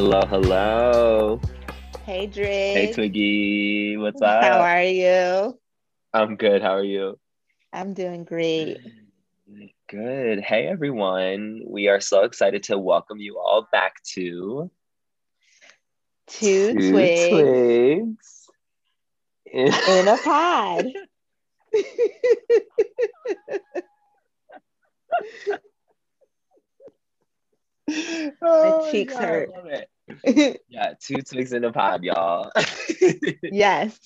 Hello, hello. Hey, Drake. Hey, Twiggy. What's up? How are you? I'm good. How are you? I'm doing great. Good. Hey, everyone. We are so excited to welcome you all back to Two, Two Twiggs, Twiggs in, in a pod. Oh my cheeks God, I hurt. love it. Yeah, two Twiggs in a pod, y'all. yes.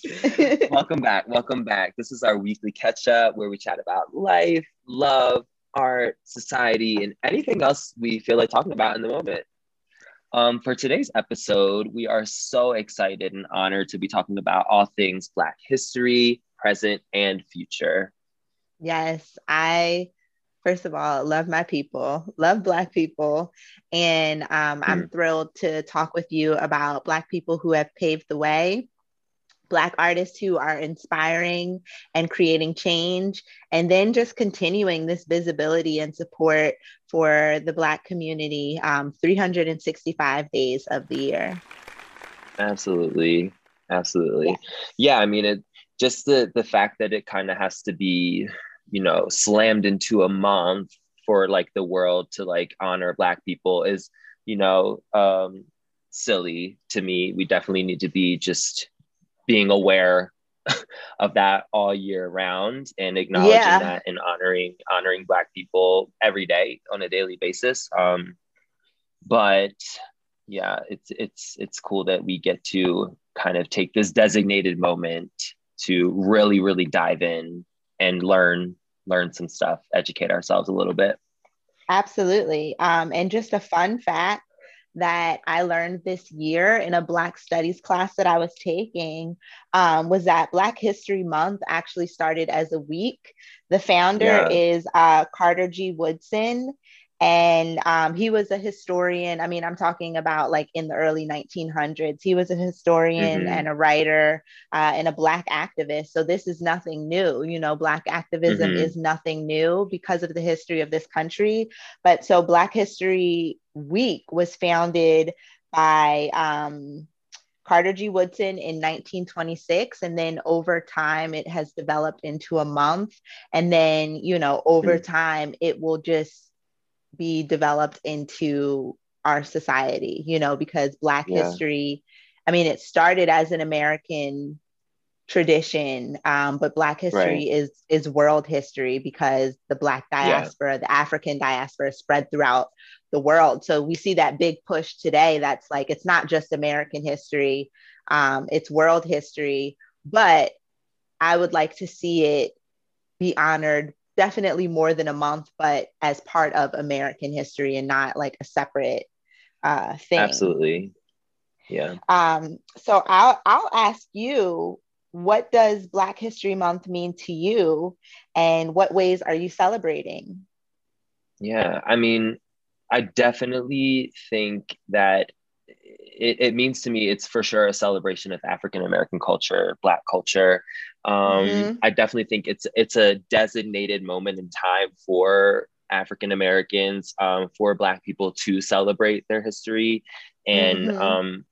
welcome back. Welcome back. This is our weekly catch up where we chat about life, love, art, society, and anything else we feel like talking about in the moment. Um, for today's episode, we are so excited and honored to be talking about all things Black history, present, and future. yes. I, first of all, love my people, love Black people. And um, I'm thrilled to talk with you about Black people who have paved the way. Black artists who are inspiring and creating change, and then just continuing this visibility and support for the Black community um, 365 days of the year. Absolutely. Absolutely. Yeah. Yeah, I mean it just the the fact that it kind of has to be, you know, slammed into a month for like the world to like honor black people is, you know, um silly to me. We definitely need to be just being aware of that all year round and acknowledging Yeah. that and honoring honoring black people every day on a daily basis. Um but yeah it's it's it's cool that we get to kind of take this designated moment to really really dive in and learn learn some stuff educate ourselves a little bit Absolutely. Um, and just a fun fact that I learned this year in a Black Studies class that I was taking um, was that Black History Month actually started as a week. The founder Yeah. is uh, Carter G. Woodson. And um, he was a historian. I mean, I'm talking about like in the early 1900s. He was a historian Mhm. and a writer uh, and a Black activist. So this is nothing new. You know, Black activism Mhm. is nothing new because of the history of this country. But so Black History Week was founded by um, Carter G. Woodson in 1926. And then over time, it has developed into a month. And then, you know, over Mhm. time, it will just be developed into our society, you know, because Black Yeah. history, I mean, it started as an American tradition um, but black history Right. is is world history because the black diaspora the african diaspora spread throughout the world so we see that big push today that's like it's not just american history um, it's world history but i would like to see it be honored definitely more than a month but as part of american history and not like a separate uh, thing. Absolutely. Yeah. Um, so I'll I'll ask you, what does Black History Month mean to you, and what ways are you celebrating? yeah i mean i definitely think that it, it means to me it's for sure a celebration of african american culture black culture um, Mhm. i definitely think it's it's a designated moment in time for african americans um, for black people to celebrate their history and Mhm. um,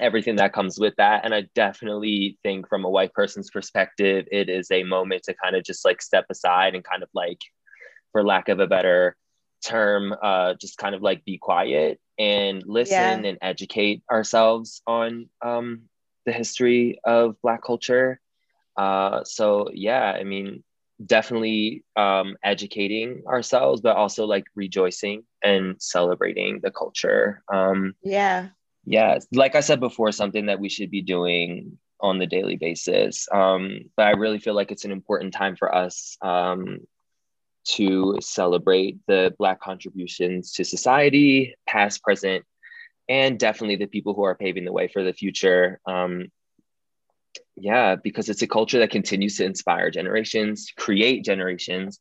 everything that comes with that and i definitely think from a white person's perspective it is a moment to kind of just like step aside and kind of like for lack of a better term uh, just kind of like be quiet and listen Yeah. and educate ourselves on um, the history of black culture uh, so yeah i mean definitely um, educating ourselves but also like rejoicing and celebrating the culture. Um, Yeah, yeah like i said before something that we should be doing on the daily basis. Um, but i really feel like it's an important time for us um, to celebrate the black contributions to society past present and definitely the people who are paving the way for the future. Um, yeah because it's a culture that continues to inspire generations create generations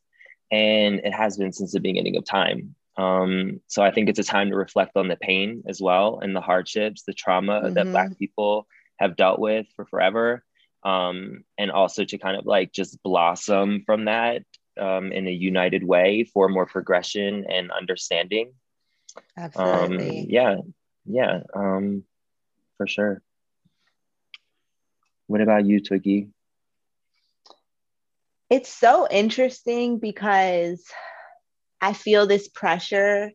and it has been since the beginning of time um, so i think it's a time to reflect on the pain as well and the hardships the trauma that Mhm. black people have dealt with for forever um, and also to kind of like just blossom from that um, in a united way for more progression and understanding um, absolutely. yeah yeah, um, for sure. What about you, Twiggy? It's so interesting because I feel this pressure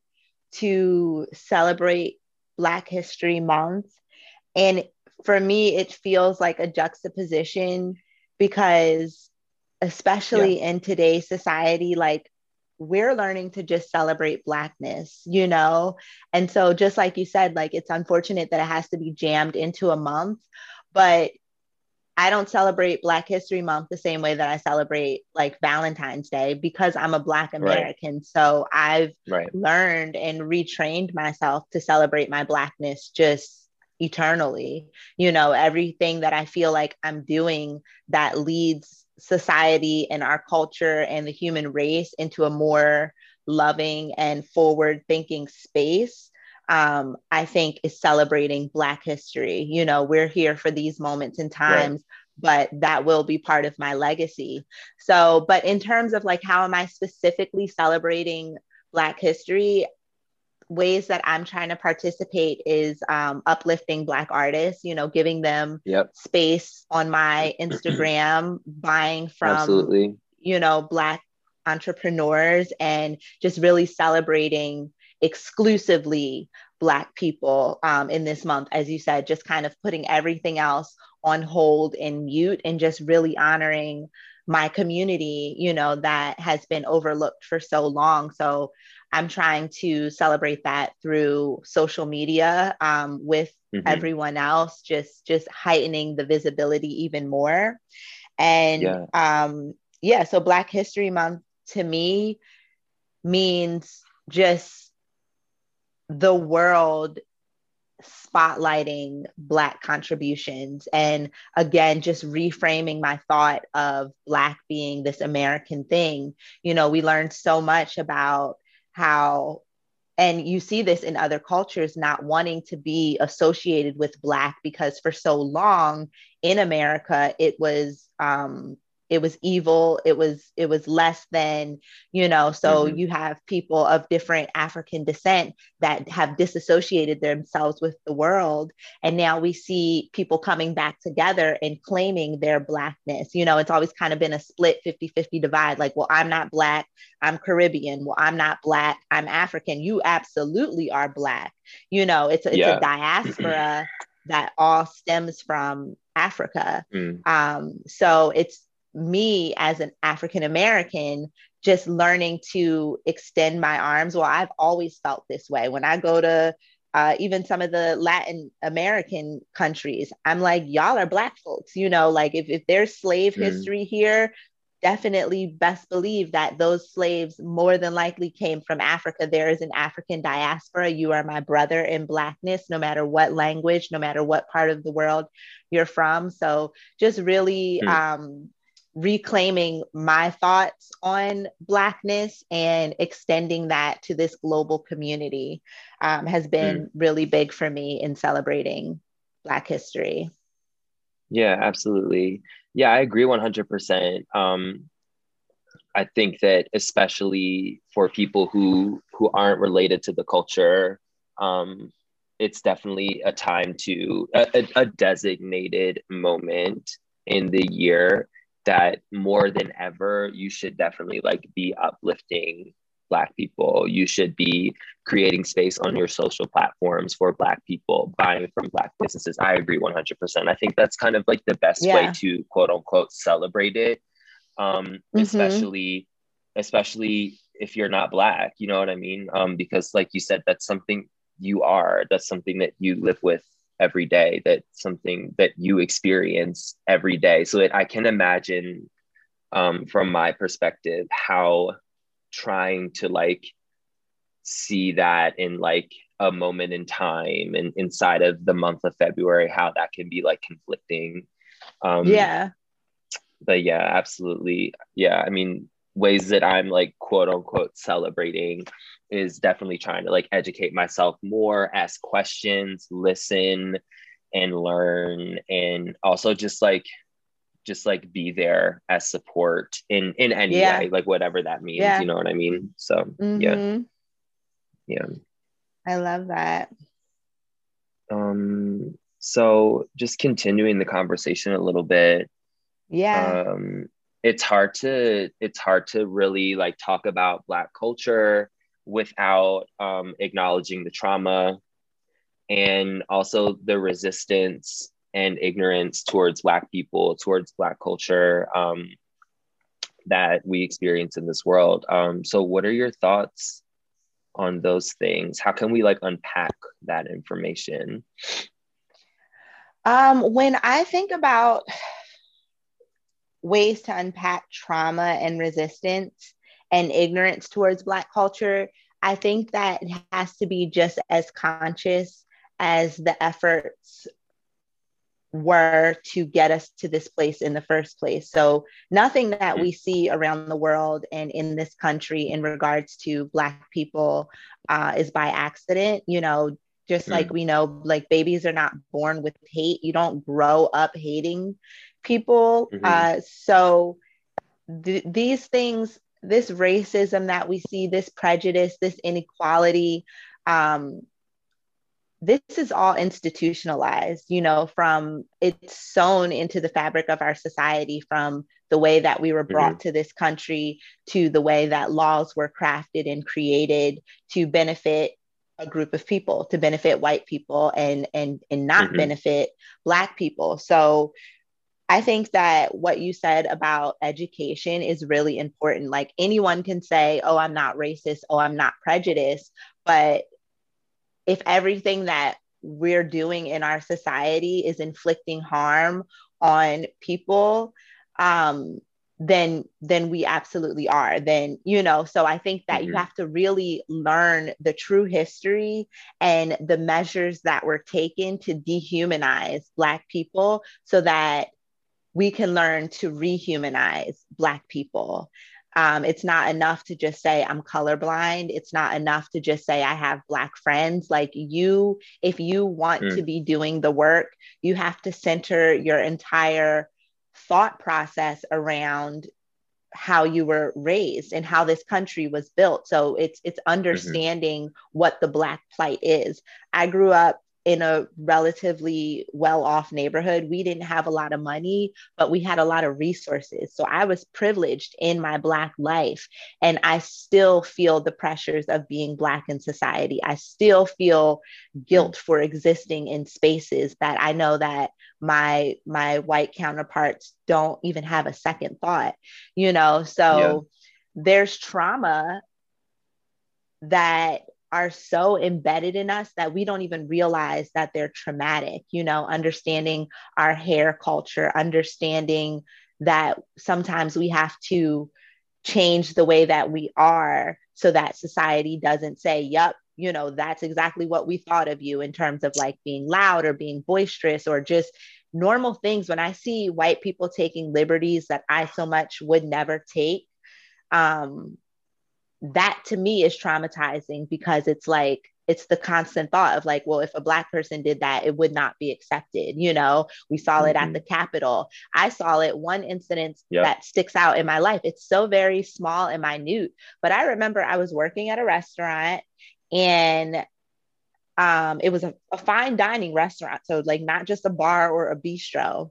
to celebrate Black History Month. And for me, it feels like a juxtaposition because, especially yeah. in today's society, like we're learning to just celebrate blackness you know and so just like you said like it's unfortunate that it has to be jammed into a month but i don't celebrate black history month the same way that i celebrate like valentine's day because i'm a black american right. so i've right. learned and retrained myself to celebrate my blackness just eternally you know everything that i feel like i'm doing that leads society and our culture and the human race into a more loving and forward thinking space um, i think is celebrating black history you know we're here for these moments and times right. but that will be part of my legacy so but in terms of like how am i specifically celebrating black history ways that I'm trying to participate is um, uplifting Black artists, you know, giving them yep. space on my Instagram, buying from, Absolutely. you know, Black entrepreneurs and just really celebrating exclusively Black people um, in this month, as you said, just kind of putting everything else on hold and mute and just really honoring my community, you know, that has been overlooked for so long. So I'm trying to celebrate that through social media um, with mm-hmm. everyone else, just just heightening the visibility even more. And yeah. Um, yeah, so Black History Month to me means just the world spotlighting Black contributions. And again, just reframing my thought of Black being this American thing. You know, we learned so much about how and you see this in other cultures not wanting to be associated with black because for so long in america it was um, it was evil it was it was less than you know so mm-hmm. you have people of different african descent that have disassociated themselves with the world and now we see people coming back together and claiming their blackness you know it's always kind of been a split 50-50 divide like well i'm not black i'm caribbean well i'm not black i'm african you absolutely are black you know it's, it's yeah. a diaspora that all stems from Africa. Mm. Um, so it's me as an African American just learning to extend my arms. Well, I've always felt this way. When I go to uh, even some of the Latin American countries, I'm like, y'all are Black folks. You know, like if, if there's slave mm. history here, definitely best believe that those slaves more than likely came from Africa. There is an African diaspora. You are my brother in Blackness, no matter what language, no matter what part of the world you're from. So just really mm. um, reclaiming my thoughts on Blackness and extending that to this global community um, has been mm. really big for me in celebrating Black history. Yeah, absolutely. Yeah, I agree 100%. Um, I think that especially for people who who aren't related to the culture, um, it's definitely a time to a, a designated moment in the year that more than ever you should definitely like be uplifting black people. You should be creating space on your social platforms for black people buying from black businesses. I agree 100% i think that's kind of like the best yeah. way to quote unquote celebrate it um, mm-hmm. especially especially if you're not black you know what i mean? Um, because like you said that's something you are. That's something that you live with every day that something that you experience every day. So that i can imagine um, from my perspective how trying to like see that in like a moment in time and inside of the month of february how that can be like conflicting. Um yeah. but yeah absolutely. Yeah i mean ways that i'm like quote unquote celebrating is definitely trying to like educate myself more, ask questions, listen and learn and also just like just like be there as support in in any yeah. way like whatever that means yeah. you know what i mean so mm-hmm. yeah yeah i love that Um, so just continuing the conversation a little bit. Yeah. Um, it's hard to it's hard to really like talk about black culture without um, acknowledging the trauma and also the resistance and ignorance towards black people towards black culture um, that we experience in this world. Um, so what are your thoughts on those things? How can we like unpack that information? Um, when i think about ways to unpack trauma and resistance and ignorance towards black culture i think that it has to be just as conscious as the efforts were to get us to this place in the first place. So, nothing that we see around the world and in this country in regards to Black people uh, is by accident. You know, just mm-hmm. like we know, like babies are not born with hate, you don't grow up hating people. Mm-hmm. Uh, so, th- these things, this racism that we see, this prejudice, this inequality, um, this is all institutionalized, you know, from it's sewn into the fabric of our society from the way that we were brought mm-hmm. to this country to the way that laws were crafted and created to benefit a group of people, to benefit white people and and and not mm-hmm. benefit black people. So I think that what you said about education is really important. Like anyone can say, oh, I'm not racist, oh, I'm not prejudiced, but if everything that we're doing in our society is inflicting harm on people um, then then we absolutely are then you know so i think that mm-hmm. you have to really learn the true history and the measures that were taken to dehumanize black people so that we can learn to rehumanize black people um, it's not enough to just say I'm colorblind. It's not enough to just say I have Black friends. Like you, if you want mm. to be doing the work, you have to center your entire thought process around how you were raised and how this country was built. So it's it's mm-hmm. understanding mm-hmm. what the Black plight is. I grew up in a relatively well off neighborhood. We didn't have a lot of money, but we had a lot of resources. So I was privileged in my Black life. And I still feel the pressures of being Black in society. I still feel guilt mm. for existing in spaces that I know that my my white counterparts don't even have a second thought you know so yeah. there's trauma that are so embedded in us that we don't even realize that they're traumatic, you know, understanding our hair culture, understanding that sometimes we have to change the way that we are so that society doesn't say, yep, you know, that's exactly what we thought of you in terms of like being loud or being boisterous or just normal things. When I see white people taking liberties that I so much would never take, um, that to me is traumatizing because it's like it's the constant thought of like well if a black person did that it would not be accepted you know we saw mm-hmm. it at mm-hmm. the capitol i saw it one incident yep. that sticks out in my life it's so very small and minute but i remember i was working at a restaurant and um, it was a, a fine dining restaurant so like not just a bar or a bistro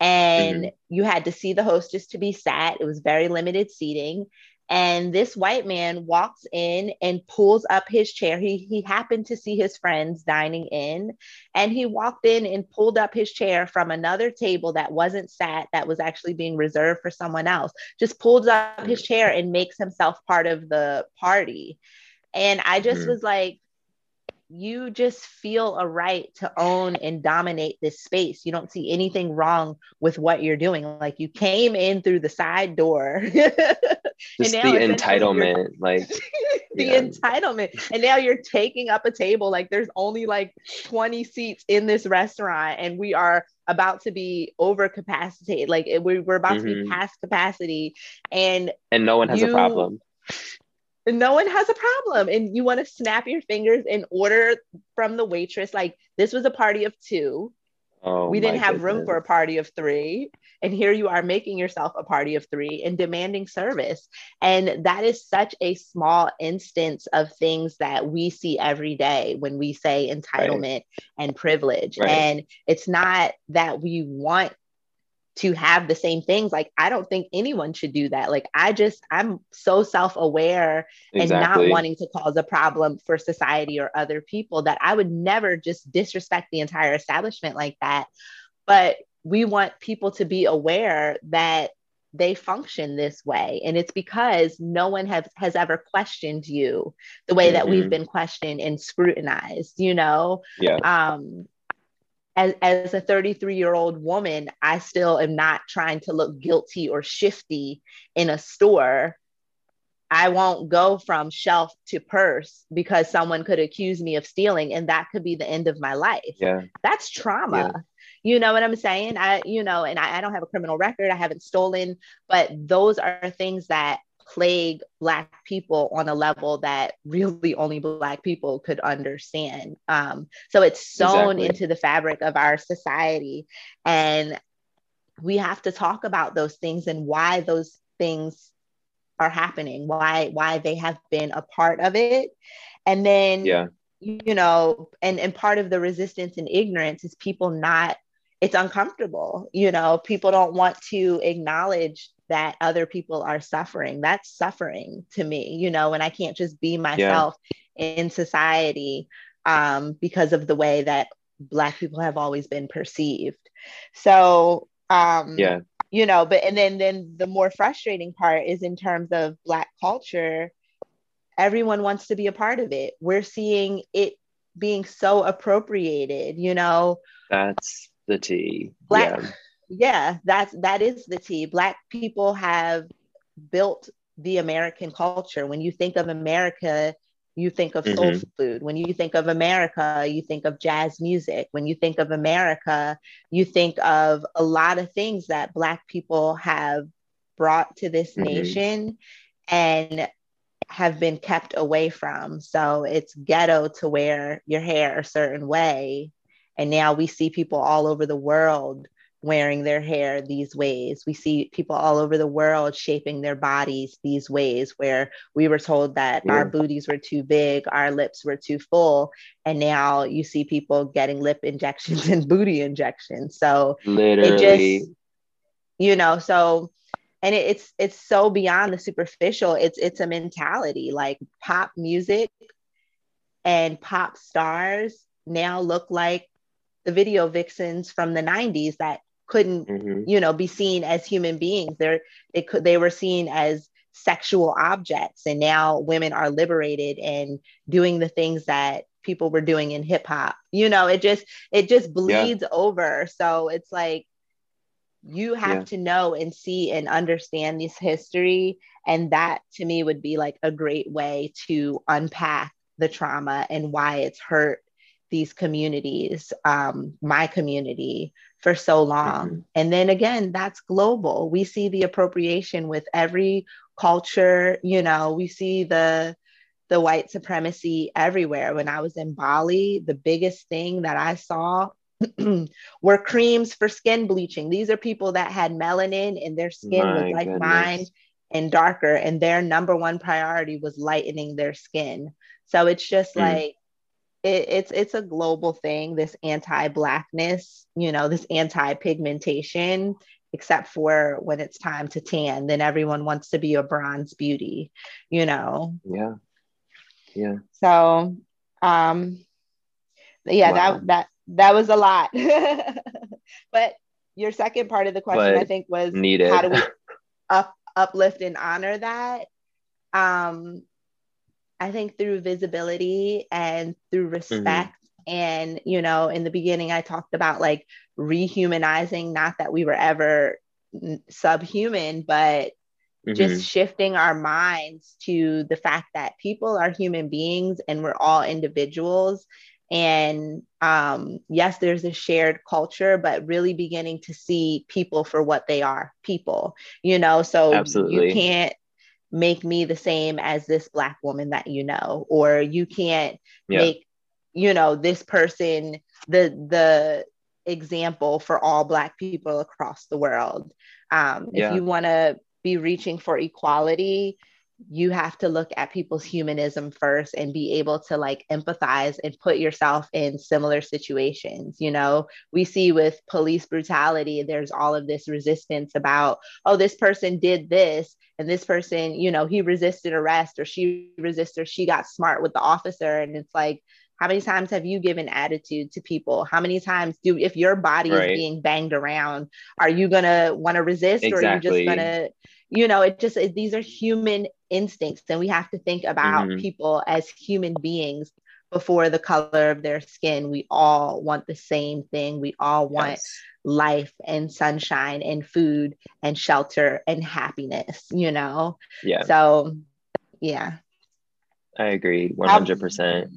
and mm-hmm. you had to see the hostess to be sat it was very limited seating and this white man walks in and pulls up his chair. He, he happened to see his friends dining in, and he walked in and pulled up his chair from another table that wasn't sat, that was actually being reserved for someone else. Just pulls up his chair and makes himself part of the party. And I just mm-hmm. was like, you just feel a right to own and dominate this space. You don't see anything wrong with what you're doing. Like you came in through the side door. just the entitlement, like the yeah. entitlement. And now you're taking up a table. Like there's only like 20 seats in this restaurant, and we are about to be over capacitated. Like we're about mm-hmm. to be mm-hmm. past capacity. And and no one has you, a problem no one has a problem and you want to snap your fingers and order from the waitress like this was a party of two Oh, we didn't have goodness. room for a party of three. And here you are making yourself a party of three and demanding service. And that is such a small instance of things that we see every day when we say entitlement right. and privilege. Right. And it's not that we want to have the same things like i don't think anyone should do that like i just i'm so self-aware exactly. and not wanting to cause a problem for society or other people that i would never just disrespect the entire establishment like that but we want people to be aware that they function this way and it's because no one has has ever questioned you the way mm-hmm. that we've mm-hmm. been questioned and scrutinized you know yeah um as, as a 33 year old woman, I still am not trying to look guilty or shifty in a store. I won't go from shelf to purse because someone could accuse me of stealing and that could be the end of my life. Yeah. That's trauma. Yeah. You know what I'm saying? I, you know, and I, I don't have a criminal record. I haven't stolen, but those are things that plague black people on a level that really only black people could understand. Um, so it's sewn exactly. into the fabric of our society. And we have to talk about those things and why those things are happening why why they have been a part of it. And then yeah. you know and and part of the resistance and ignorance is people not it's uncomfortable you know people don't want to acknowledge that other people are suffering. That's suffering to me, you know, and I can't just be myself yeah. in society um, because of the way that Black people have always been perceived. So, um, yeah, you know, but and then then the more frustrating part is in terms of Black culture. Everyone wants to be a part of it. We're seeing it being so appropriated, you know. That's the tea. Black, yeah yeah that's that is the tea. Black people have built the american culture. When you think of america you think of soul mm-hmm. food. When you think of america you think of jazz music. When you think of america you think of a lot of things that black people have brought to this mm-hmm. nation and have been kept away from. So it's ghetto to wear your hair a certain way. And now we see people all over the world wearing their hair these ways. We see people all over the world shaping their bodies these ways, where we were told that yeah. our booties were too big, our lips were too full. And now you see people getting lip injections and booty injections. So literally, just, you know, so and it, it's it's so beyond the superficial. It's it's a mentality like pop music and pop stars now look like the video vixens from the 90s that couldn't mm-hmm. you know be seen as human beings they're they could they were seen as sexual objects and now women are liberated and doing the things that people were doing in hip hop you know it just it just bleeds yeah. over so it's like you have yeah. to know and see and understand this history and that to me would be like a great way to unpack the trauma and why it's hurt these communities um, my community for so long. Mm-hmm. And then again, that's global. We see the appropriation with every culture, you know, we see the the white supremacy everywhere. When I was in Bali, the biggest thing that I saw were creams for skin bleaching. These are people that had melanin and their skin My was like goodness. mine and darker, and their number one priority was lightening their skin. So it's just mm. like it, it's it's a global thing this anti-blackness you know this anti-pigmentation except for when it's time to tan then everyone wants to be a bronze beauty you know? Yeah. Yeah. So um yeah wow. that that that was a lot. But your second part of the question but i think was needed. how do we up uplift and honor that? Um I think through visibility and through mm-hmm. respect. Mm-hmm. And, you know, in the beginning, I talked about like rehumanizing, not that we were ever subhuman, but mm-hmm. just shifting our minds to the fact that people are human beings and we're all individuals. And um, yes, there's a shared culture, but really beginning to see people for what they are people, you know, so Absolutely. you can't make me the same as this black woman that you know or you can't yeah. make you know this person the the example for all Black people across the world. Um, yeah. If you want to be reaching for equality, you have to look at people's humanism first and be able to like empathize and put yourself in similar situations you know we see with police brutality there's all of this resistance about oh this person did this and this person you know he resisted arrest or she resisted or she got smart with the officer and it's like how many times have you given attitude to people? How many times do, if your body right. is being banged around, are you going to want to resist exactly. or are you just going to, you know, it just, it, these are human instincts. And we have to think about mm-hmm. people as human beings before the color of their skin. We all want the same thing. We all want yes. life and sunshine and food and shelter and happiness, you know? Yeah. So, yeah. I agree 100%.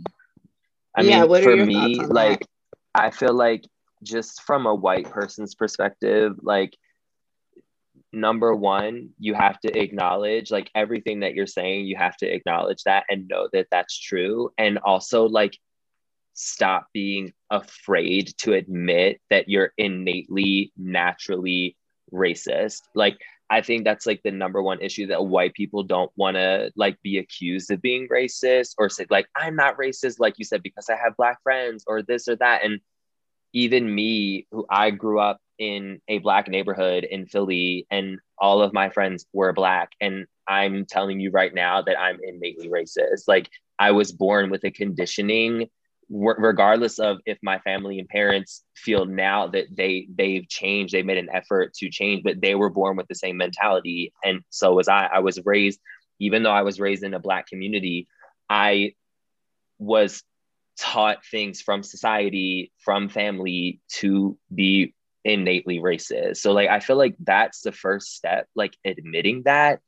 I yeah, mean, for me, like, that? I feel like just from a white person's perspective, like, number one, you have to acknowledge like everything that you're saying, you have to acknowledge that and know that that's true. And also, like, stop being afraid to admit that you're innately, naturally racist. Like, I think that's like the number one issue that white people don't want to like be accused of being racist or say like I'm not racist like you said because I have black friends or this or that and even me who I grew up in a black neighborhood in Philly and all of my friends were black. And I'm telling you right now that I'm innately racist. Like I was born with a conditioning regardless of if my family and parents feel now that they they've changed they made an effort to change but they were born with the same mentality and so was i. I was raised even though i was raised in a black community i was taught things from society from family to be innately racist. So like i feel like that's the first step like admitting that.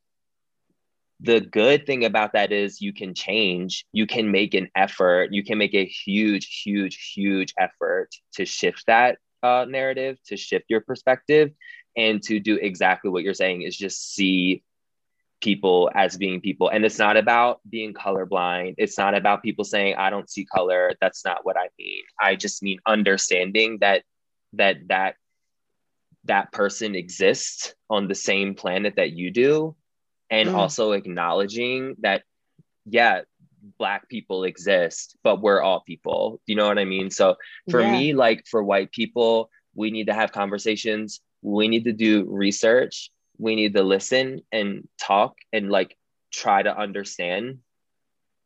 The good thing about that is you can change. You can make an effort. You can make a huge huge huge effort to shift that uh, narrative to shift your perspective and to do exactly what you're saying is just see people as being people. And it's not about being colorblind. It's not about people saying i don't see color. That's not what i mean. I just mean understanding that that that that person exists on the same planet that you do and mm. also acknowledging that yeah black people exist but we're all people. You know what i mean? So for yeah. me like for white people we need to have conversations. We need to do research. We need to listen and talk and like try to understand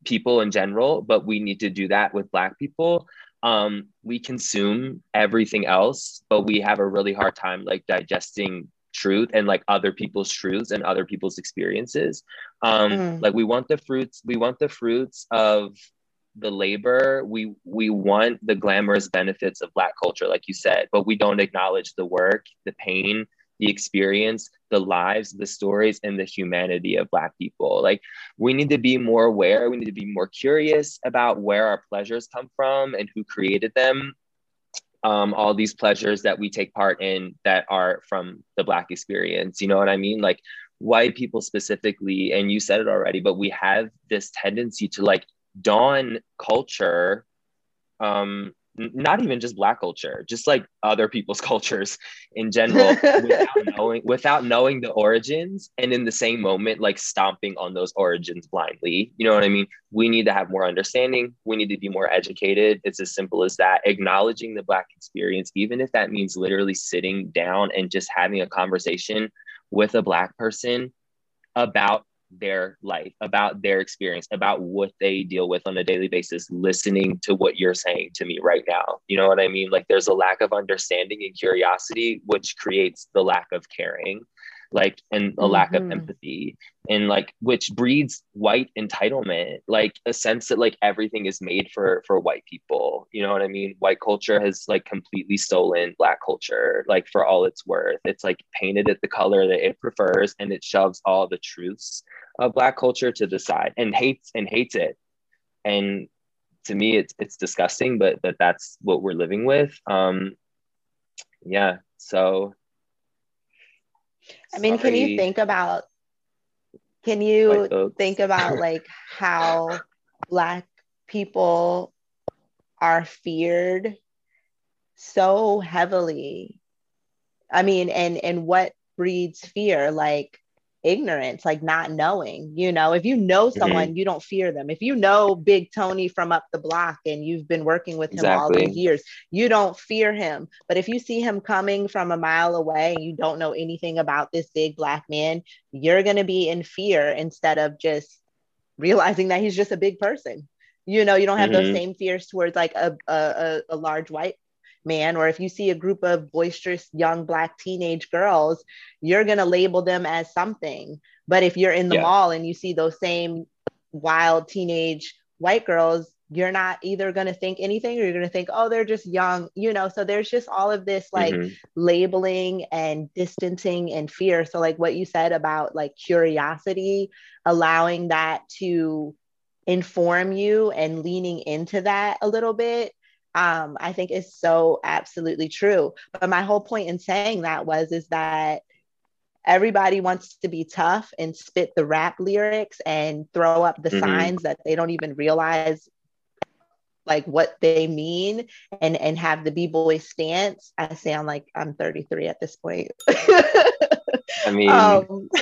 people in general but we need to do that with black people um we consume everything else but we have a really hard time like digesting truth and like other people's truths and other people's experiences um mm. like we want the fruits we want the fruits of the labor we we want the glamorous benefits of black culture like you said but we don't acknowledge the work the pain the experience the lives the stories and the humanity of black people like we need to be more aware we need to be more curious about where our pleasures come from and who created them um, all these pleasures that we take part in that are from the Black experience. You know what I mean? Like white people specifically, and you said it already, but we have this tendency to like don culture um, not even just black culture just like other people's cultures in general without knowing without knowing the origins and in the same moment like stomping on those origins blindly. You know what i mean? We need to have more understanding. We need to be more educated. It's as simple as that. Acknowledging the black experience even if that means literally sitting down and just having a conversation with a black person about their life, about their experience, about what they deal with on a daily basis, listening to what you're saying to me right now. You know what I mean? Like there's a lack of understanding and curiosity, which creates the lack of caring like and a lack mm-hmm. of empathy and like which breeds white entitlement like a sense that like everything is made for for white people you know what i mean white culture has like completely stolen black culture like for all its worth it's like painted it the color that it prefers and it shoves all the truths of black culture to the side and hates and hates it and to me it's it's disgusting but that that's what we're living with um yeah so I mean, Sorry. can you think about can you think about like how black people are feared so heavily. I mean, and and what breeds fear? Like ignorance, like not knowing. You know, if you know mm-hmm. someone, mm-hmm. you don't fear them. If you know Big Tony from up the block and you've been working with him exactly. all these years, you don't fear him. But if you see him coming from a mile away and you don't know anything about this big black man, you're going to be in fear instead of just realizing that he's just a big person. You know, you don't have mm-hmm. those same fears towards like a, a, a large white man, or if you see a group of boisterous young black teenage girls, you're going to label them as something. But if you're in the yeah. mall and you see those same wild teenage white girls, you're not either going to think anything or you're going to think, oh, they're just young, you know. So there's just all of this like mm-hmm. labeling and distancing and fear. So, like what you said about like curiosity, allowing that to inform you and leaning into that a little bit um, I think is so absolutely true. But my whole point in saying that was is that everybody wants to be tough and spit the rap lyrics and throw up the mm-hmm. signs that they don't even realize like what they mean and and have the b-boy stance i sound like i'm 33 at this point i mean um,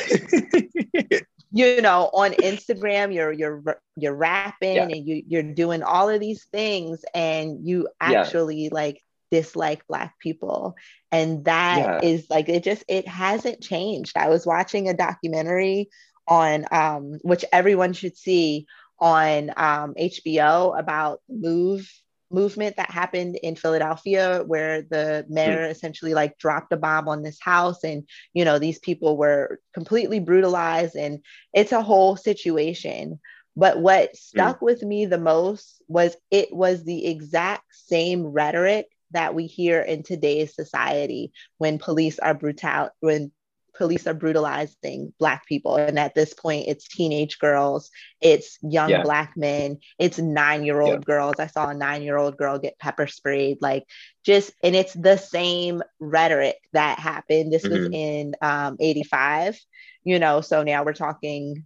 you know on instagram you're you're you're rapping yeah. and you you're doing all of these things and you actually yeah. like dislike black people and that yeah. is like it just it hasn't changed i was watching a documentary on um which everyone should see on um hbo about move movement that happened in Philadelphia where the mayor mm. essentially like dropped a bomb on this house and you know these people were completely brutalized and it's a whole situation but what stuck mm. with me the most was it was the exact same rhetoric that we hear in today's society when police are brutal when police are brutalizing black people and at this point it's teenage girls it's young yeah. black men it's nine year old yeah. girls i saw a nine year old girl get pepper sprayed like just and it's the same rhetoric that happened this mm-hmm. was in um, 85 you know so now we're talking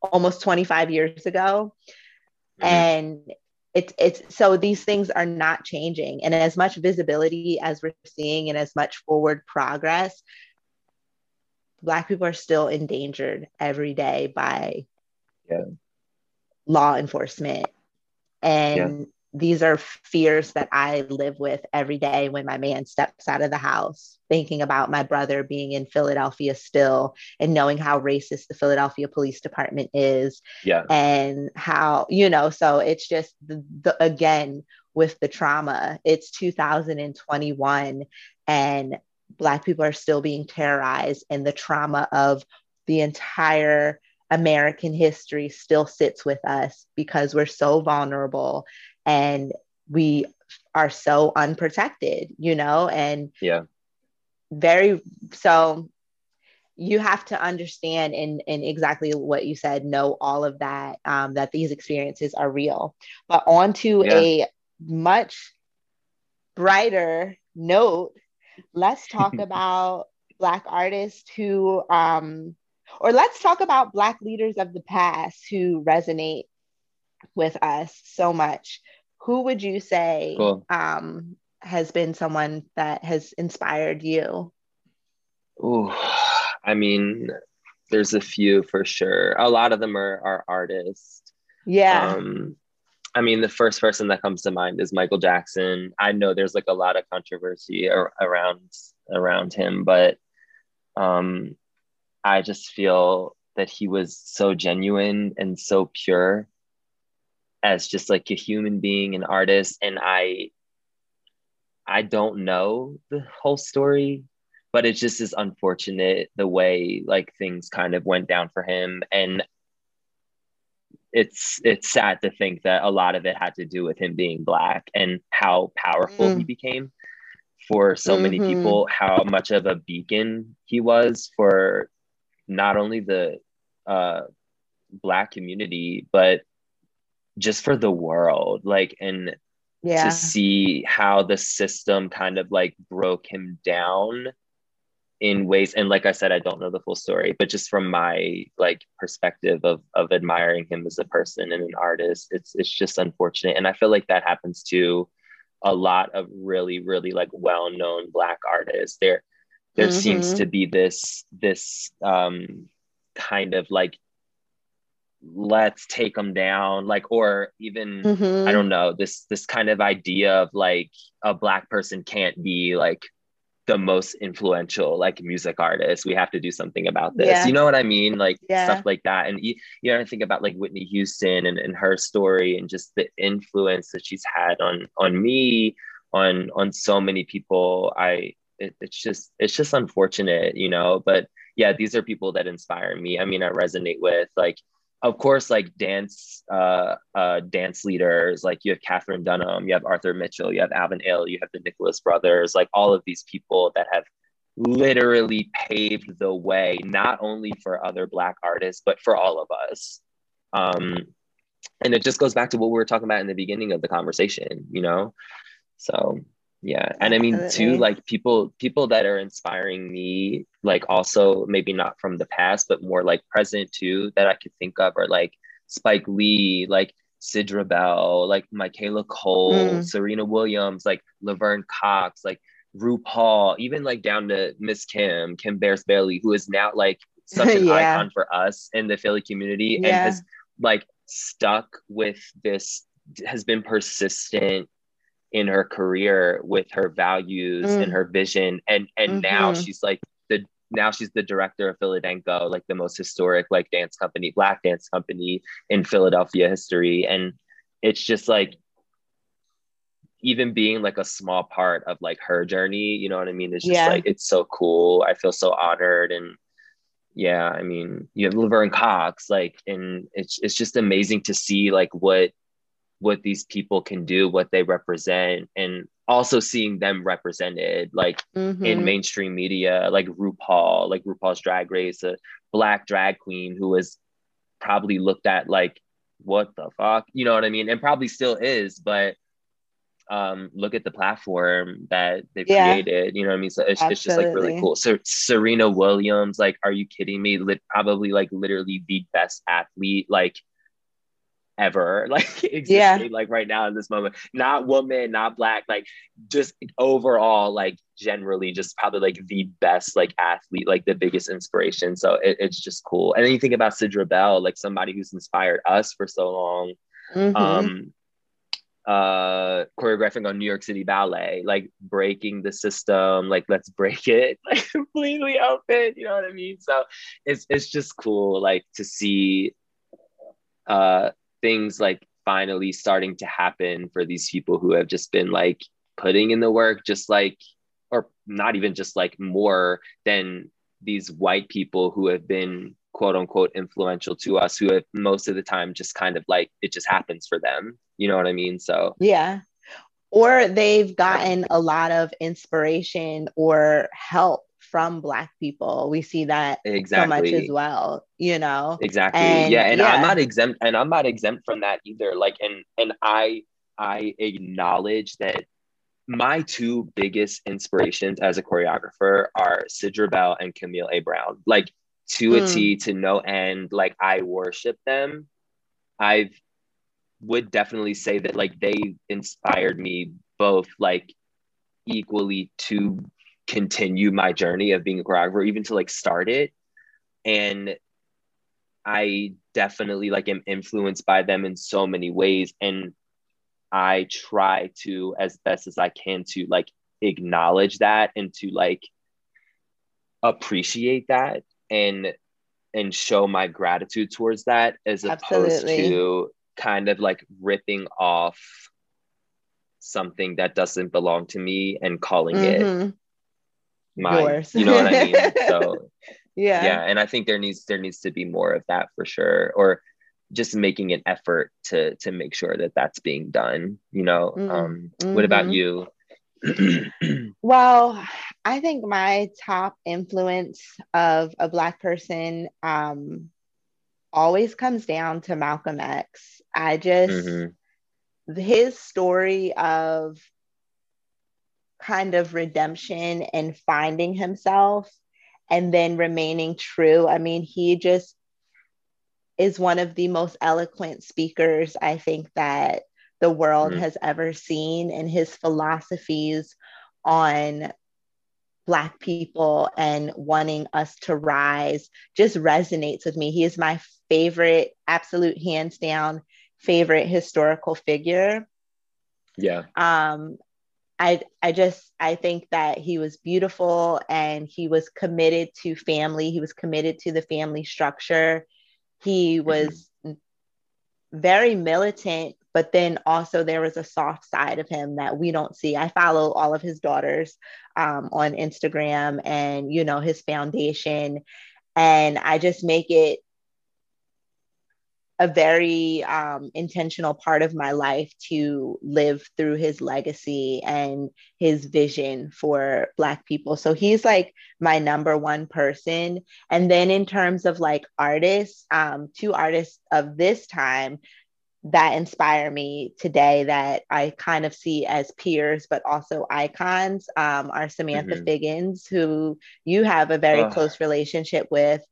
almost 25 years ago mm-hmm. and it's it's so these things are not changing. And as much visibility as we're seeing and as much forward progress black people are still endangered every day by yeah. law enforcement. And these are fears that I live with every day when my man steps out of the house, thinking about my brother being in Philadelphia still and knowing how racist the Philadelphia Police Department is. Yeah. And how, you know, so it's just the, the again with the trauma, it's 2021 and Black people are still being terrorized, and the trauma of the entire American history still sits with us because we're so vulnerable and we are so unprotected, you know, and yeah, very so you have to understand and and exactly what you said know all of that um, that these experiences are real. But on to yeah. a much brighter note let's talk about black artists who um or let's talk about black leaders of the past who resonate with us so much who would you say cool. um, has been someone that has inspired you? Oh, I mean, there's a few for sure. A lot of them are, are artists. Yeah. Um, I mean, the first person that comes to mind is Michael Jackson. I know there's like a lot of controversy ar- around around him, but um, I just feel that he was so genuine and so pure as just like a human being an artist and i i don't know the whole story but it just is unfortunate the way like things kind of went down for him and it's it's sad to think that a lot of it had to do with him being black and how powerful mm. he became for so mm-hmm. many people how much of a beacon he was for not only the uh, black community but just for the world like and yeah. to see how the system kind of like broke him down in ways and like i said i don't know the full story but just from my like perspective of of admiring him as a person and an artist it's it's just unfortunate and i feel like that happens to a lot of really really like well-known black artists there there mm-hmm. seems to be this this um kind of like let's take them down like or even mm-hmm. i don't know this this kind of idea of like a black person can't be like the most influential like music artist. We have to do something about this. Yeah. you know what i mean? Like yeah. stuff like that. And you, you know i think about like whitney houston and, and her story and just the influence that she's had on on me on on so many people. I it, it's just it's just unfortunate you know? But yeah these are people that inspire me. I mean i resonate with like of course, like dance, uh, uh, dance leaders, like you have Katherine Dunham, you have Arthur Mitchell, you have Alvin you have the Nicholas brothers, like all of these people that have literally paved the way, not only for other Black artists, but for all of us. Um, and it just goes back to what we were talking about in the beginning of the conversation, you know? So yeah and i mean too like people people that are inspiring me like also maybe not from the past but more like present too that i could think of are like spike lee like sidra bell like michaela coel mm. serena williams like laverne cox like rupaul even like down to miss kim kim bears bailey who is now like such an yeah. icon for us in the philly community yeah. and has like stuck with this has been persistent in her career with her values mm. and her vision and and mm-hmm. now she's like the now she's the director of Philadanco, like the most historic like dance company, black dance company in Philadelphia history. And it's just like even being like a small part of like her journey, you know what I mean? It's just yeah. like it's so cool. I feel so honored and yeah, I mean, you have Laverne Cox, like, and it's it's just amazing to see like what what these people can do, what they represent, and also seeing them represented like mm-hmm. in mainstream media, like RuPaul, like RuPaul's Drag Race, a black drag queen who was probably looked at like, what the fuck? You know what I mean? And probably still is, but um, look at the platform that they've yeah. created. You know what I mean? So it's, it's just like really cool. So Serena Williams, like, are you kidding me? Lit- probably like literally the best athlete, like ever like existing yeah. like right now in this moment. Not woman not black like just overall like generally just probably like the best like athlete like the biggest inspiration. So it, it's just cool. And then you think about sidra bell like somebody who's inspired us for so long. Mm-hmm. um uh choreographing on new york city ballet like breaking the system like let's break it like completely open you know what i mean? So it's it's just cool like to see uh things like finally starting to happen for these people who have just been like putting in the work just like or not even just like more than these white people who have been quote unquote influential to us who have most of the time just kind of like it just happens for them. You know what i mean? So yeah. Or they've gotten a lot of inspiration or help from black people we see that exactly. so much as well you know exactly and, yeah and yeah. i'm not exempt and i'm not exempt from that either like and and i i acknowledge that my two biggest inspirations as a choreographer are sidra bell and camille a brown like to mm. a t hmm. to no end like i worship them i've would definitely say that like they inspired me both like equally to continue my journey of being a choreographer, even to like start it. And I definitely like am influenced by them in so many ways. And I try to, as best as I can, to like acknowledge that and to like appreciate that and and show my gratitude towards that as opposed to kind of like ripping off something that doesn't belong to me and calling mm-hmm. it my Yours. you know what i mean so yeah yeah and i think there needs there needs to be more of that for sure or just making an effort to to make sure that that's being done you know mm-hmm. um what about mm-hmm. you well i think my top influence of a black person um always comes down to malcolm x i just mm-hmm. his story of kind of redemption and finding himself and then remaining true. I mean, he just is one of the most eloquent speakers I think that the world mm-hmm. has ever seen and his philosophies on Black people and wanting us to rise just resonates with me. He is my favorite, absolute hands down favorite historical figure. Yeah. Um, I I just I think that he was beautiful and he was committed to family. He was committed to the family structure. He was mm-hmm. very militant, but then also there was a soft side of him that we don't see. I follow all of his daughters um, on Instagram and you know his foundation, and I just make it a very um, intentional part of my life to live through his legacy and his vision for Black people. So he's like my number one person. And then in terms of like artists, um, two artists of this time that inspire me today that I kind of see as peers, but also icons um, are Samantha mm-hmm. Figgins, who you have a very close relationship with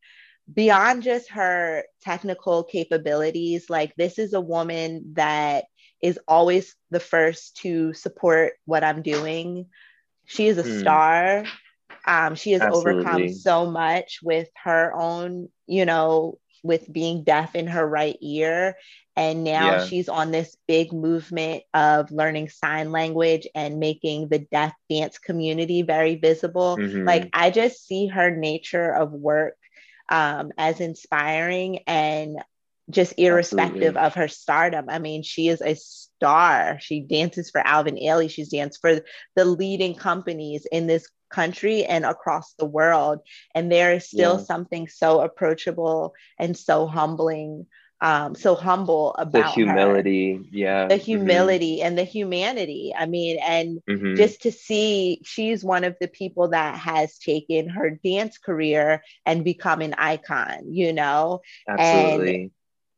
beyond just her technical capabilities, like this is a woman that is always the first to support what I'm doing. She is a hmm. star. Um, she has Absolutely. overcome so much with her own, you know, with being deaf in her right ear. And now yeah. she's on this big movement of learning sign language and making the deaf dance community very visible. Mm-hmm. Like, I just see her nature of work um, as inspiring and just irrespective Absolutely. of her stardom. I mean, she is a star. She dances for Alvin Ailey. She's danced for the leading companies in this country and across the world. And there is still yeah. something so approachable and so humbling um, so humble about the humility, her. yeah, the mm-hmm. humility mm-hmm. and the humanity. I mean, and mm-hmm. just to see she's one of the people that has taken her dance career and become an icon, you know, absolutely. And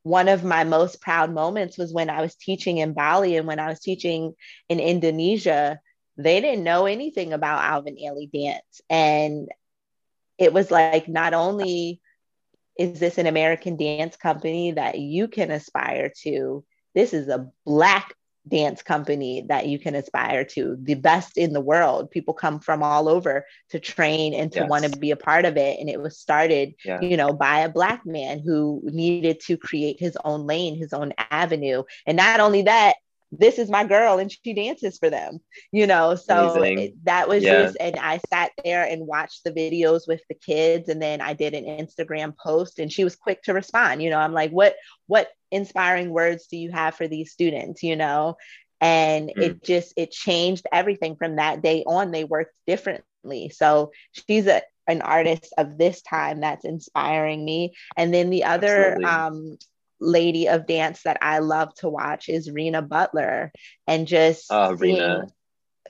one of my most proud moments was when I was teaching in Bali and when I was teaching in Indonesia. They didn't know anything about Alvin Ailey dance, and it was like not only is this an American dance company that you can aspire to? This is a Black dance company that you can aspire to, the best in the world. People come from all over to train and to yes. want to be a part of it. And it was started, yeah. you know, by a Black man who needed to create his own lane, his own avenue. And not only that, this is my girl and she dances for them you know? So it, that was yeah. just and i sat there and watched the videos with the kids and then i did an instagram post and she was quick to respond you know? I'm like what what inspiring words do you have for these students? You know? And mm. it just it changed everything from that day on. They worked differently. So she's a an artist of this time that's inspiring me. And then the other Absolutely. um lady of dance that I love to watch is Rena Butler and just oh, seeing, Rena.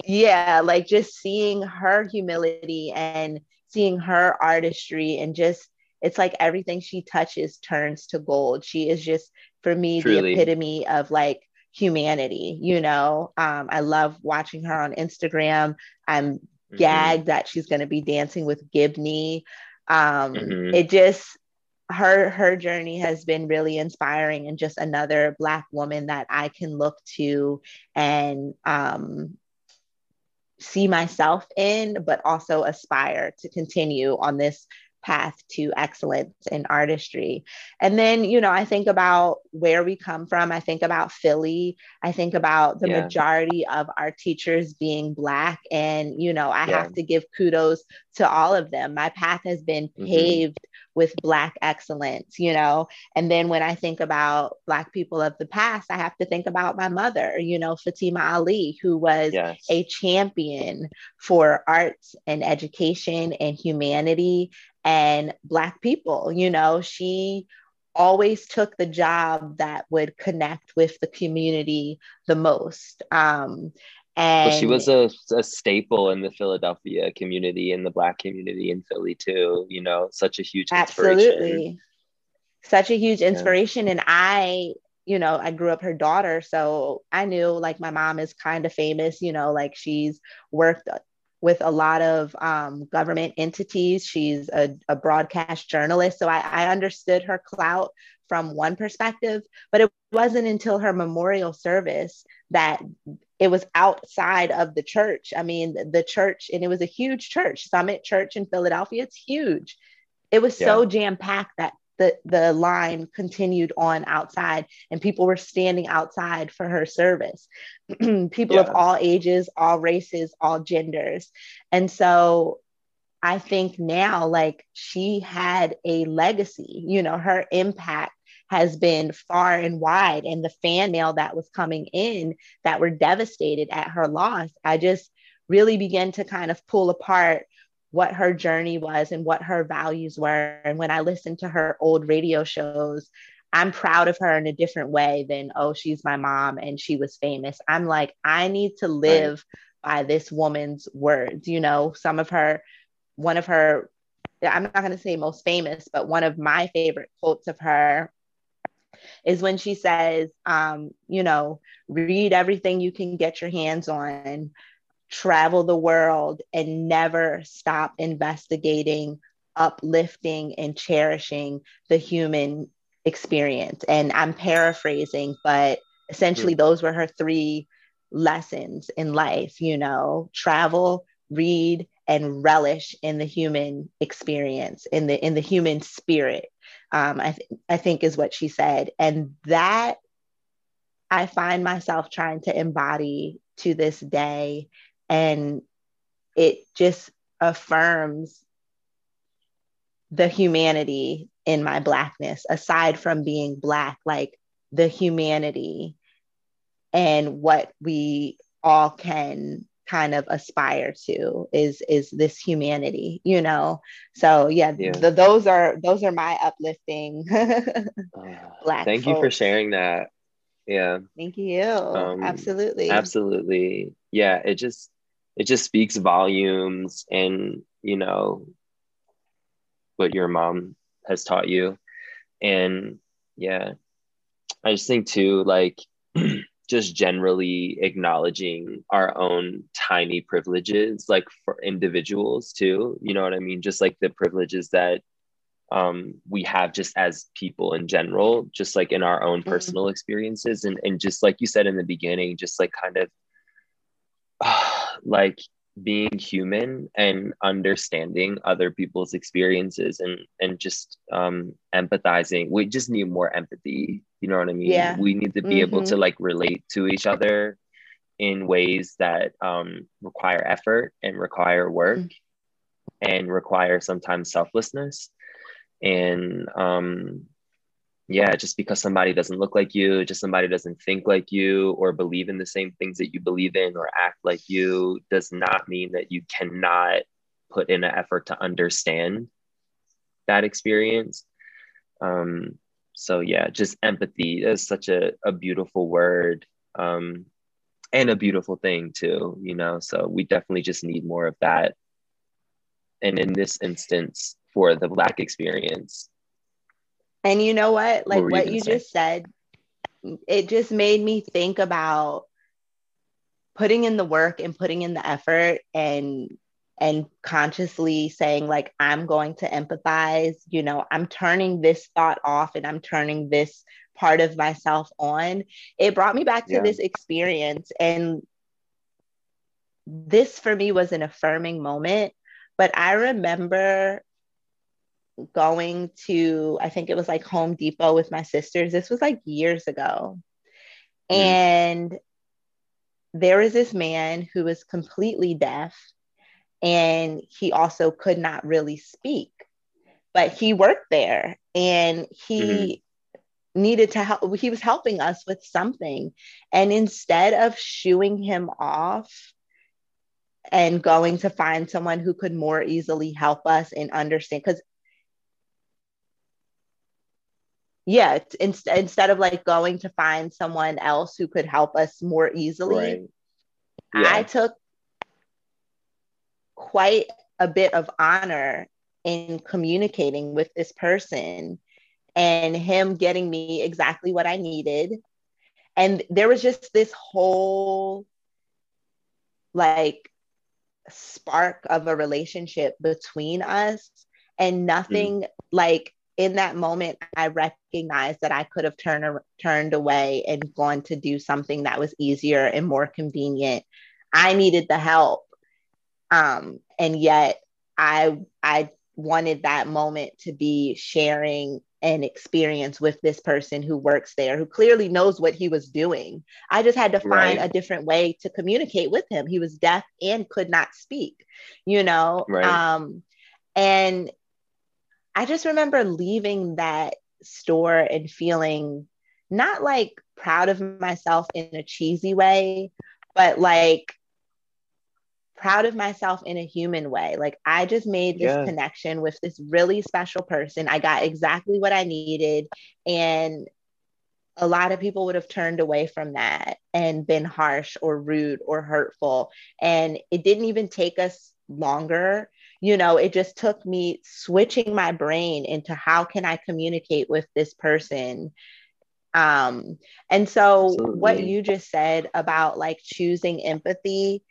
yeah, like just seeing her humility and seeing her artistry and just it's like everything she touches turns to gold. She is just for me Truly. the epitome of like humanity, you know. Um, I love watching her on Instagram. I'm mm-hmm. gagged that she's going to be dancing with Gibney. Um, mm-hmm. It just her her journey has been really inspiring and just another black woman that i can look to and um, see myself in but also aspire to continue on this path to excellence in artistry. And then, you know, I think about where we come from. I think about Philly. I think about the yeah. majority of our teachers being Black. And, you know, I yeah. have to give kudos to all of them. My path has been mm-hmm. paved with Black excellence, you know. And then when I think about Black people of the past, I have to think about my mother, you know, Fatima Ali, who was yes. a champion for arts and education and humanity and Black people. You know, she always took the job that would connect with the community the most. Um, and well, she was a, a staple in the Philadelphia community and the Black community in Philly too. You know, such a huge absolutely, such a huge inspiration. Yeah. And I, you know, I grew up her daughter, so I knew like my mom is kind of famous. You know, like she's worked with a lot of um, government entities. She's a, a, broadcast journalist. So I, I, understood her clout from one perspective, but it wasn't until her memorial service that it was outside of the church. I mean, the church, and it was a huge church, Summit Church in Philadelphia. It's huge. It was yeah. so jam packed that the, the line continued on outside and people were standing outside for her service. people yeah. of all ages, all races, all genders. And so I think now, like, she had a legacy, you know, her impact has been far and wide. And the fan mail that was coming in that were devastated at her loss, I just really began to kind of pull apart what her journey was and what her values were. And when I listened to her old radio shows, I'm proud of her in a different way than, oh, she's my mom and she was famous. I'm like, I need to live by this woman's words. You know, some of her, one of her, I'm not going to say most famous, but one of my favorite quotes of her is when she says, um, you know, read everything you can get your hands on, travel the world, and never stop investigating, uplifting, and cherishing the human experience. And I'm paraphrasing, but essentially, mm-hmm. those were her three lessons in life, you know, travel, read, and relish in the human experience, in the in the human spirit um, I, th- I think is what she said. And that I find myself trying to embody to this day. And it just affirms the humanity in my Blackness, aside from being Black, like the humanity and what we all can kind of aspire to is is this humanity you know? So yeah, yeah. The, those are those are my uplifting black thank folks. you for sharing that. Yeah. Thank you. Um, absolutely. absolutely. Yeah it just it just speaks volumes and you know what your mom has taught you and yeah i just think too like just generally acknowledging our own tiny privileges like for individuals too you know what i mean just like the privileges that um, we have just as people in general just like in our own mm-hmm. personal experiences and, and just like you said in the beginning just like kind of like being human and understanding other people's experiences and and just um empathizing we just need more empathy you know what i mean yeah we need to be mm-hmm. able to like relate to each other in ways that um require effort and require work mm-hmm. and require sometimes selflessness and um yeah, just because somebody doesn't look like you, just somebody doesn't think like you or believe in the same things that you believe in or act like you does not mean that you cannot put in an effort to understand that experience. Um, so yeah, just empathy is such a, a beautiful word um, and a beautiful thing too, you know. So we definitely just need more of that. And in this instance, for the Black experience, and you know what? Like what, what you, just said, it just made me think about putting in the work and putting in the effort and and consciously saying like i'm going to empathize. You know i'm turning this thought off and i'm turning this part of myself on. It brought me back to yeah. this experience. And this for me was an affirming moment. But i remember going to, I think it was like Home Depot with my sisters. This was like years ago. Mm. And there was this man who was completely deaf and he also could not really speak, but he worked there and he mm-hmm. needed to help. He was helping us with something. And instead of shooing him off, and going to find someone who could more easily help us and understand because yeah in, instead of like going to find someone else who could help us more easily right. yeah. i took quite a bit of honor in communicating with this person and him getting me exactly what i needed and there was just this whole like spark of a relationship between us and nothing mm. like in that moment, I recognized that I could have turned turned away and gone to do something that was easier and more convenient. I needed the help, um, and yet I I wanted that moment to be sharing an experience with this person who works there who clearly knows what he was doing. I just had to find right. a different way to communicate with him. He was deaf and could not speak, you know. Right. Um, and I just remember leaving that store and feeling not like proud of myself in a cheesy way, but like proud of myself in a human way. Like I just made this yeah. connection with this really special person. I got exactly what I needed. And a lot of people would have turned away from that and been harsh or rude or hurtful. And it didn't even take us longer you know it just took me switching my brain into how can i communicate with this person um and so Absolutely. what you just said about like choosing empathy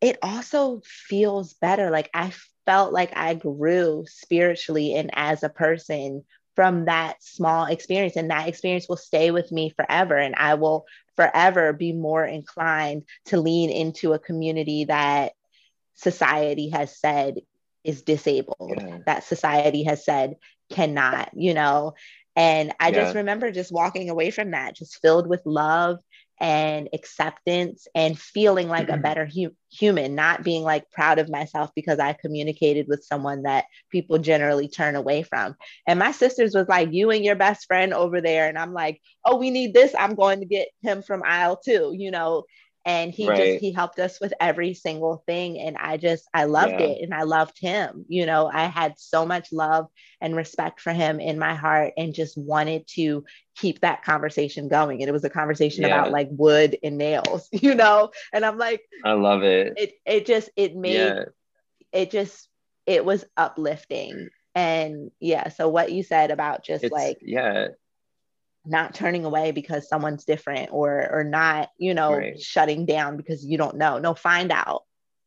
it also feels better like i felt like i grew spiritually and as a person from that small experience and that experience will stay with me forever and i will forever be more inclined to lean into a community that society has said is disabled yeah. that society has said cannot you know? And i yeah. just remember just walking away from that just filled with love and acceptance and feeling like a mm-hmm. better hu- human not being like proud of myself because i communicated with someone that people generally turn away from. And my sisters was like you and your best friend over there. And i'm like oh we need this. I'm going to get him from aisle two you know and he right. just he helped us with every single thing and i just i loved yeah. it and i loved him you know i had so much love and respect for him in my heart and just wanted to keep that conversation going and it was a conversation yeah. about like wood and nails you know and i'm like i love it it it just it made yeah. it just it was uplifting and yeah so what you said about just it's, like yeah not turning away because someone's different or or not you know right. shutting down because you don't know. No find out.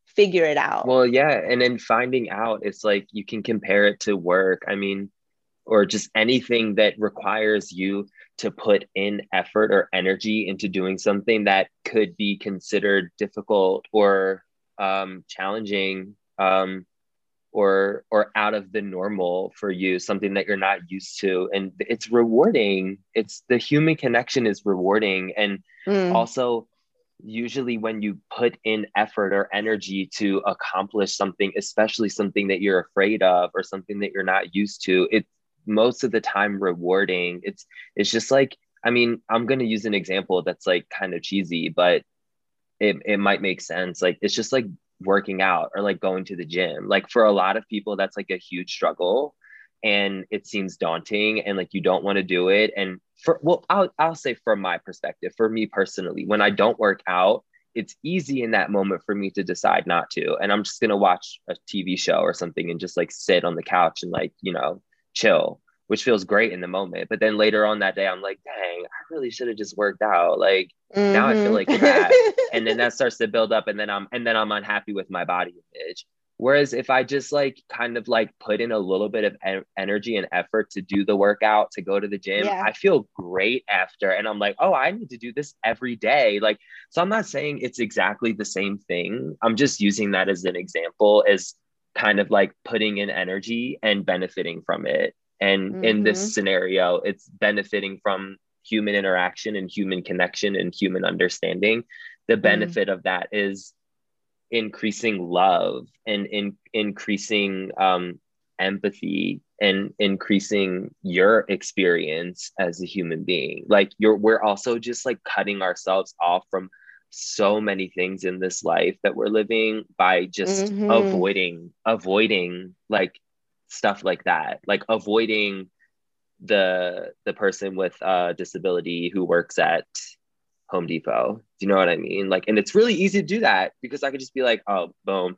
Figure it out. Well yeah and then finding out it's like you can compare it to work i mean or just anything that requires you to put in effort or energy into doing something that could be considered difficult or um, challenging um, or or out of the normal for you something that you're not used to. And it's rewarding. It's the human connection is rewarding. And mm. also usually when you put in effort or energy to accomplish something especially something that you're afraid of or something that you're not used to it's most of the time rewarding. It's it's just like i mean i'm going to use an example that's like kind of cheesy but it, it might make sense. Like it's just like working out or like going to the gym. Like for a lot of people, that's like a huge struggle and it seems daunting and like you don't want to do it. And for well, I'll I'll say from my perspective, for me personally, when I don't work out, it's easy in that moment for me to decide not to. And I'm just gonna watch a TV show or something and just like sit on the couch and like, you know, chill which feels great in the moment. But then later on that day, I'm like, dang, I really should have just worked out. Like mm-hmm. now I feel like crap. and then that starts to build up and then I'm and then I'm unhappy with my body image. Whereas if I just like kind of like put in a little bit of en- energy and effort to do the workout, to go to the gym, yeah. I feel great after. And I'm like, oh, I need to do this every day. Like, so I'm not saying it's exactly the same thing. I'm just using that as an example as kind of like putting in energy and benefiting from it. And mm-hmm. in this mm-hmm. scenario, it's benefiting from human interaction and human connection and human understanding. The mm-hmm. benefit mm-hmm. of that is increasing love and in increasing um, empathy and increasing your experience as a human being. Like you're we're also just like cutting ourselves off from so many things in this life that we're living by just mm-hmm. avoiding avoiding like stuff like that like avoiding the the person with a disability who works at home depot. Do you know what i mean? Like and it's really easy to do that because i could just be like oh boom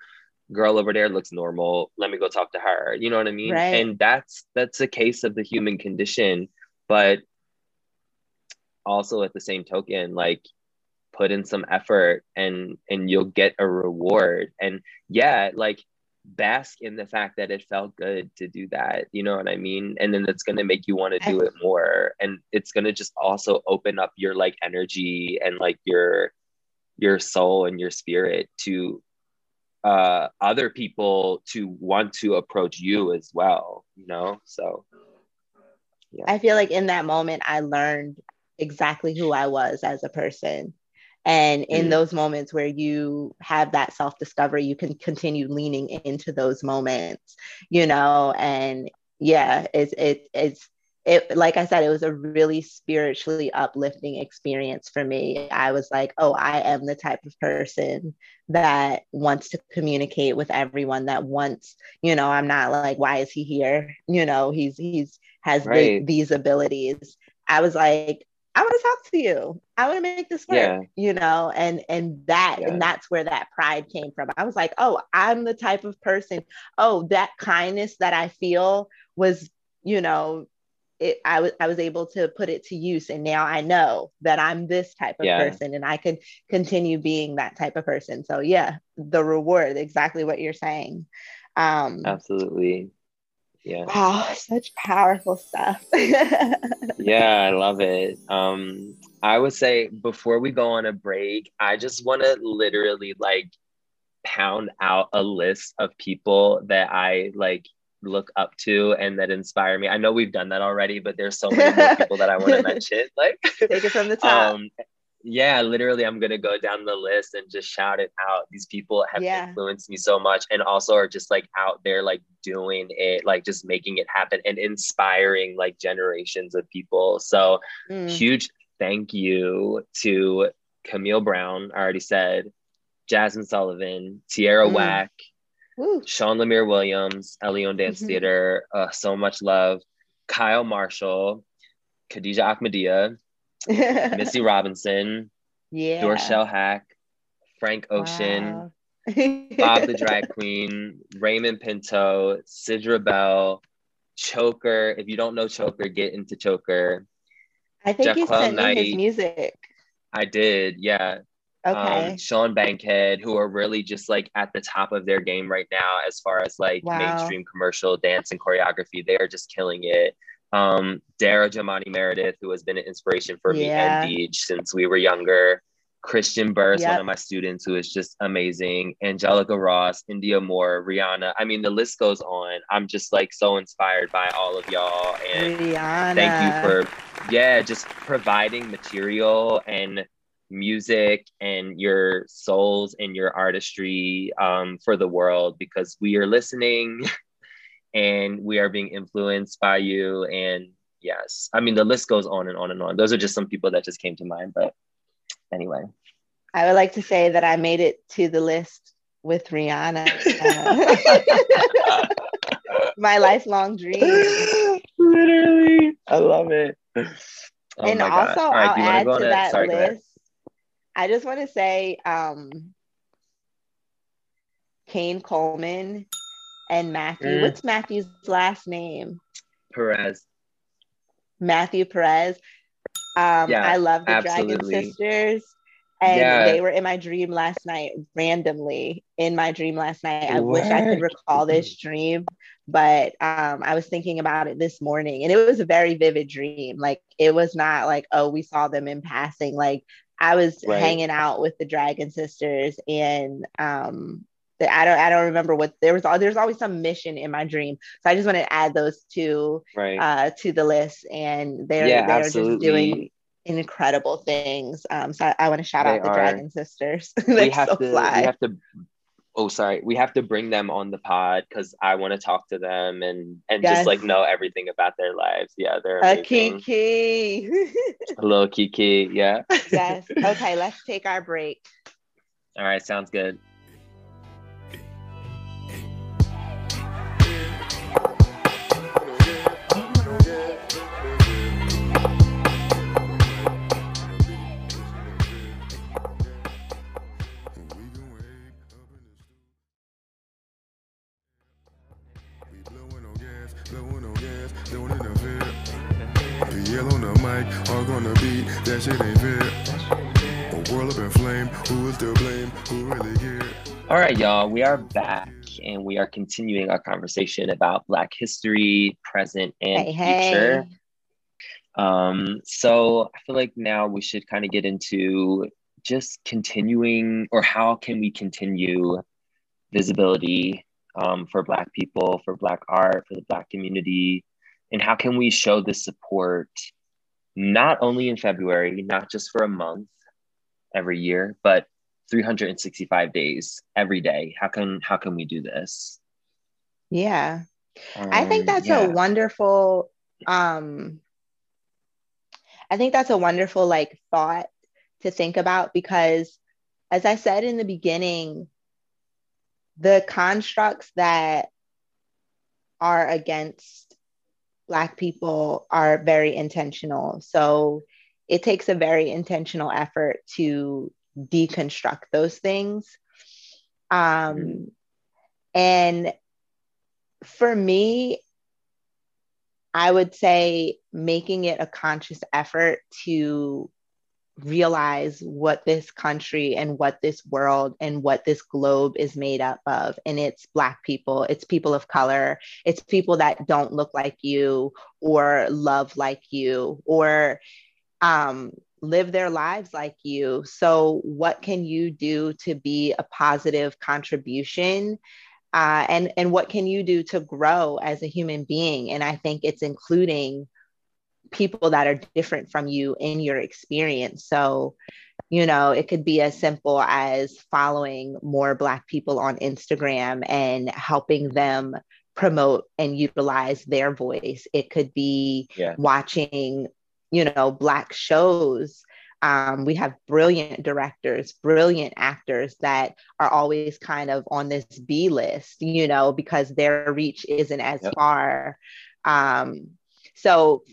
girl over there looks normal. Let me go talk to her. You know what i mean? Right. and that's that's a case of the human condition but also at the same token like put in some effort and and you'll get a reward. And yeah like bask in the fact that it felt good to do that you know what i mean? And then it's going to make you want to do it more and it's going to just also open up your like energy and like your your soul and your spirit to uh other people to want to approach you as well you know? So yeah. i feel like in that moment i learned exactly who i was as a person and in mm. those moments where you have that self discovery, you can continue leaning into those moments, you know, and yeah, it's, it, it's, it, like I said, it was a really spiritually uplifting experience for me. I was like, oh, I am the type of person that wants to communicate with everyone, that wants, you know, I'm not like, why is he here? You know, he's, he's, has right. the, these abilities. I was like, I want to talk to you. I want to make this work, yeah. you know, and and that yeah. and that's where that pride came from. I was like, oh, I'm the type of person. Oh, that kindness that I feel was, you know, it, I was I was able to put it to use, and now I know that I'm this type of yeah. person, and I can continue being that type of person. So yeah, the reward, exactly what you're saying. Um, Absolutely yeah. Wow such powerful stuff. Yeah i love it. Um i would say before we go on a break i just want to literally like pound out a list of people that i like look up to and that inspire me. I know we've done that already but there's so many more people that i want to mention like take it from the top. Um, yeah, literally, I'm gonna go down the list and just shout it out. These people have yeah. influenced me so much, and also are just like out there, like doing it, like just making it happen and inspiring like generations of people. So, mm. huge thank you to Camille Brown. I already said, Jazmine Sullivan, Tierra mm. Whack, Woo. Sean Lemire Williams, Eleone Dance mm-hmm. Theater. Uh, so much love. Kyle Marshall, Khadija Ahmadiyya. Missy Robinson, yeah, Dorshell Hack, Frank Ocean, wow. Bob the Drag Queen, Raymond Pinto, Sidra Bell, Choker. If you don't know Choker, get into Choker. I think Jeff you sent Knight. me his music. I did, yeah. Okay. Um, Sean Bankhead, who are really just like at the top of their game right now as far as like wow. mainstream commercial dance and choreography. They are just killing it um, Dara Jamani Meredith, who has been an inspiration for me and Deej since we were younger. Christian Burst, yep. one of my students who is just amazing. Angelica Ross, Indya Moore, Rihanna. I mean, the list goes on. I'm just like so inspired by all of y'all. And Rihanna. thank you for, yeah, just providing material and music and your souls and your artistry um, for the world because we are listening. and we are being influenced by you. And yes, I mean, the list goes on and on and on. Those are just some people that just came to mind. But anyway. I would like to say that I made it to the list with Rihanna. my lifelong dream. Literally. I love it. Oh and also, right, I'll add to that Sorry, list. I just want to say, um, Kane Coleman and Matthew. Mm. What's Matthew's last name? Perez. Matthew Perez. Um, yeah, I love the absolutely. Dragon Sisters. And yeah. they were in my dream last night, randomly in my dream last night. I what? wish I could recall this dream, but um, I was thinking about it this morning and it was a very vivid dream. Like, it was not like, oh, we saw them in passing. Like, I was right. hanging out with the Dragon Sisters and um, I don't I don't remember what there was there's always some mission in my dream. So I just want to add those two right. uh, to the list and they're yeah, they're absolutely. just doing incredible things. Um, so I, I want to shout they out the are. Dragon Sisters. we have so to fly. we have to oh sorry we have to bring them on the pod because i want to talk to them and and yes. just like know everything about their lives yeah they're a kiki a little kiki yeah yes okay let's take our break all right sounds good that shit ain't fair. A world up in flame, who is to blame? Who really care? All right, y'all, we are back. and we are continuing our conversation about Black history, present, and hey, future. Hey. Um, so I feel like now we should kind of get into just continuing, or how can we continue visibility um, for Black people, for Black art, for the Black community, and how can we show this support not only in February, not just for a month every year, but 365 days every day. How can how can we do this? Yeah. Um, I think um, that's yeah. a wonderful um I think that's a wonderful like thought to think about because as I said in the beginning, the constructs that are against Black people are very intentional. So it takes a very intentional effort to deconstruct those things. Um, mm-hmm. And for me, I would say making it a conscious effort to realize what this country and what this world and what this globe is made up of. And it's Black people, it's people of color, it's people that don't look like you or love like you or um, live their lives like you. So, what can you do to be a positive contribution? Uh, and and what can you do to grow as a human being? And I think it's including people that are different from you in your experience. So, you know, it could be as simple as following more Black people on Instagram and helping them promote and utilize their voice. It could be yeah. watching you know black shows um, we have brilliant directors brilliant actors that are always kind of on this b list you know because their reach isn't as yep. far um, so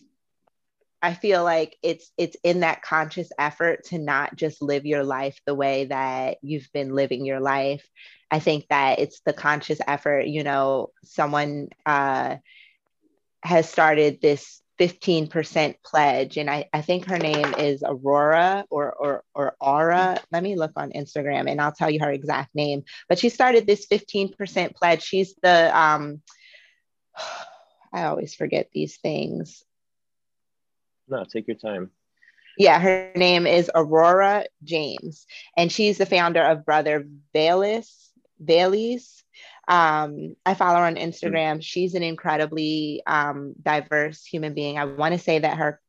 i feel like it's it's in that conscious effort to not just live your life the way that you've been living your life i think that it's the conscious effort you know someone uh, has started this 15% pledge. And I, I think her name is Aurora or, or, or Aura. Let me look on Instagram and I'll tell you her exact name. But she started this 15% pledge. She's the, um, I always forget these things. No, take your time. Yeah, her name is Aurora James, and she's the founder of Brother Vellies, Bailey's um, I follow her on Instagram. She's an incredibly um, diverse human being. I want to say that her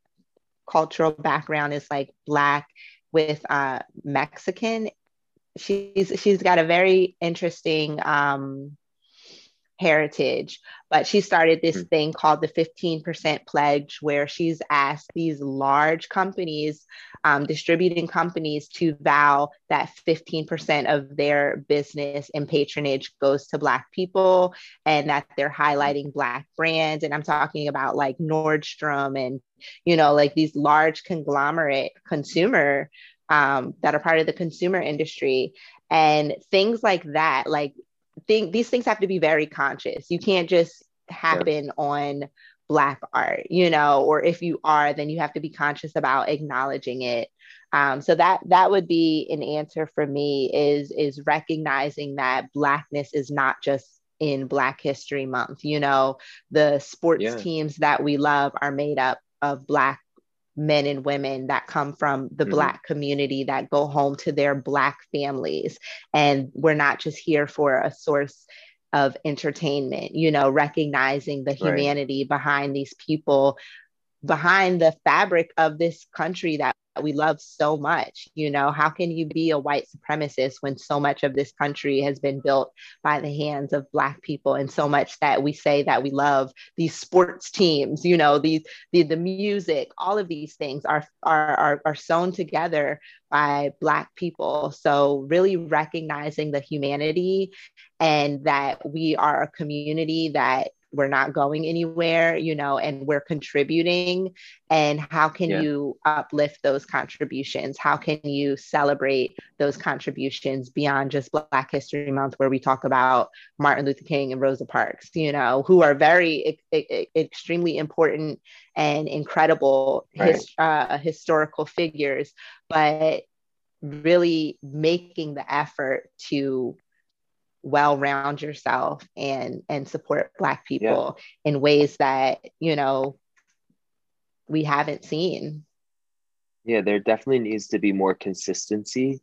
cultural background is like Black with uh, Mexican. She's she's got a very interesting um, heritage. But she started this mm-hmm. thing called the 15% pledge, where she's asked these large companies, um, distributing companies, to vow that 15% of their business and patronage goes to Black people and that they're highlighting Black brands. And I'm talking about like Nordstrom and, you know, like these large conglomerate consumer um, that are part of the consumer industry and things like that like think these things have to be very conscious. You can't just happen yeah. on black art, you know, or if you are, then you have to be conscious about acknowledging it. Um, so that that would be an answer for me is is recognizing that blackness is not just in Black History Month. You know, the sports yeah. teams that we love are made up of Black men and women that come from the mm-hmm. Black community that go home to their Black families. And we're not just here for a source of entertainment, you know, recognizing the humanity right. behind these people, behind the fabric of this country that we love so much. You know, how can you be a white supremacist when so much of this country has been built by the hands of Black people and so much that we say that we love these sports teams, you know, these the, the music, all of these things are, are, are, are sewn together by Black people. So, really recognizing the humanity and that we are a community that we're not going anywhere you know and we're contributing and how can yeah. you uplift those contributions how can you celebrate those contributions beyond just black history month where we talk about martin luther king and rosa parks you know who are very e- e- extremely important and incredible right. his, uh, historical figures but really making the effort to well round yourself and and support black people yeah. in ways that you know we haven't seen yeah there definitely needs to be more consistency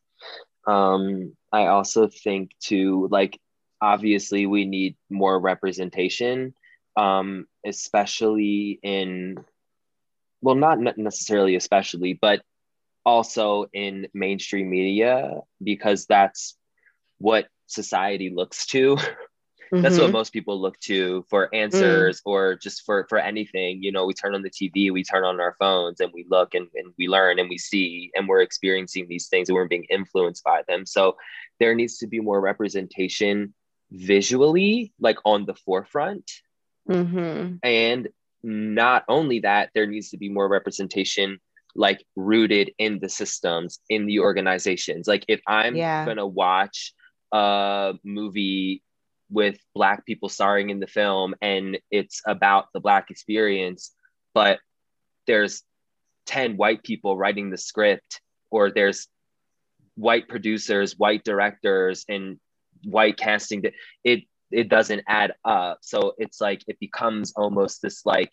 um i also think to like obviously we need more representation um especially in well not necessarily especially but also in mainstream media because that's what society looks to mm-hmm. that's what mm-hmm. most people look to for answers mm. or just for for anything you know we turn on the tv we turn on our phones and we look and, and we learn and we see and we're experiencing these things and we're being influenced by them so there needs to be more representation visually like on the forefront mm-hmm. and not only that there needs to be more representation like rooted in the systems in the organizations like if i'm yeah. gonna watch a movie with black people starring in the film and it's about the black experience but there's 10 white people writing the script or there's white producers white directors and white casting that it it doesn't add up. So it's like it becomes almost this like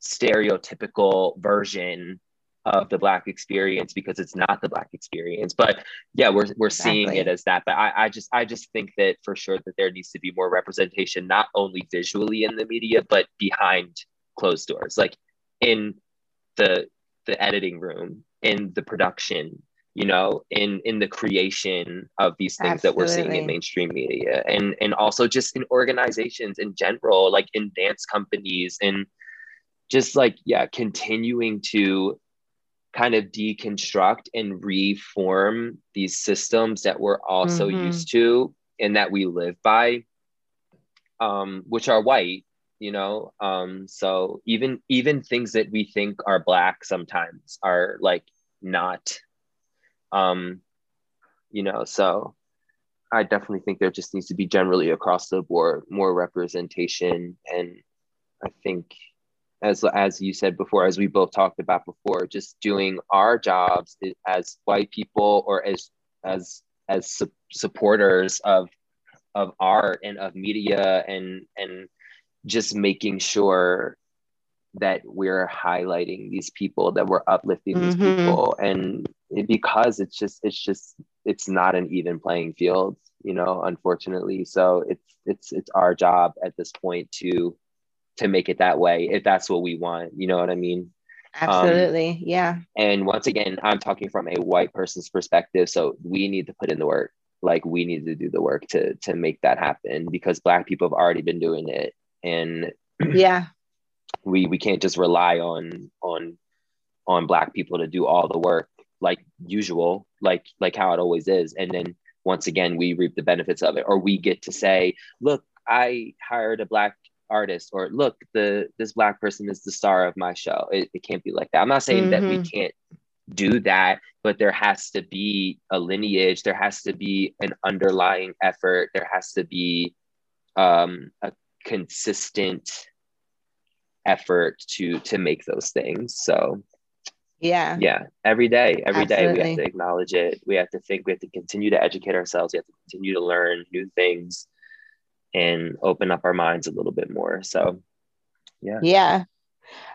stereotypical version of the black experience because it's not the black experience but yeah we're, we're exactly. seeing it as that but I, I just i just think that for sure that there needs to be more representation not only visually in the media but behind closed doors like in the the editing room in the production you know in in the creation of these things Absolutely. that we're seeing in mainstream media and and also just in organizations in general like in dance companies and just like yeah continuing to kind of deconstruct and reform these systems that we're also mm-hmm. used to and that we live by um, which are white you know um, so even even things that we think are black sometimes are like not um, you know so i definitely think there just needs to be generally across the board more representation and i think as as you said before as we both talked about before just doing our jobs as white people or as as as su- supporters of of art and of media and and just making sure that we're highlighting these people that we're uplifting mm-hmm. these people and it, because it's just it's just it's not an even playing field you know unfortunately so it's it's it's our job at this point to to make it that way if that's what we want you know what i mean? Absolutely um, yeah. and once again i'm talking from a white person's perspective so we need to put in the work like we need to do the work to to make that happen because black people have already been doing it and yeah. we we can't just rely on on on black people to do all the work like usual like like how it always is and then once again we reap the benefits of it or we get to say look i hired a black artist or look the this black person is the star of my show. It, it can't be like that. I'm not saying mm-hmm. that we mm-hmm. can't do that but there has to be a lineage. There has to be an underlying effort. There has to be um, a consistent effort to to make those things. So yeah. yeah every day every Absolutely. day we have to acknowledge it. We have to think we have to continue to educate ourselves. We have to continue to learn new things and open up our minds a little bit more. So, yeah. Yeah.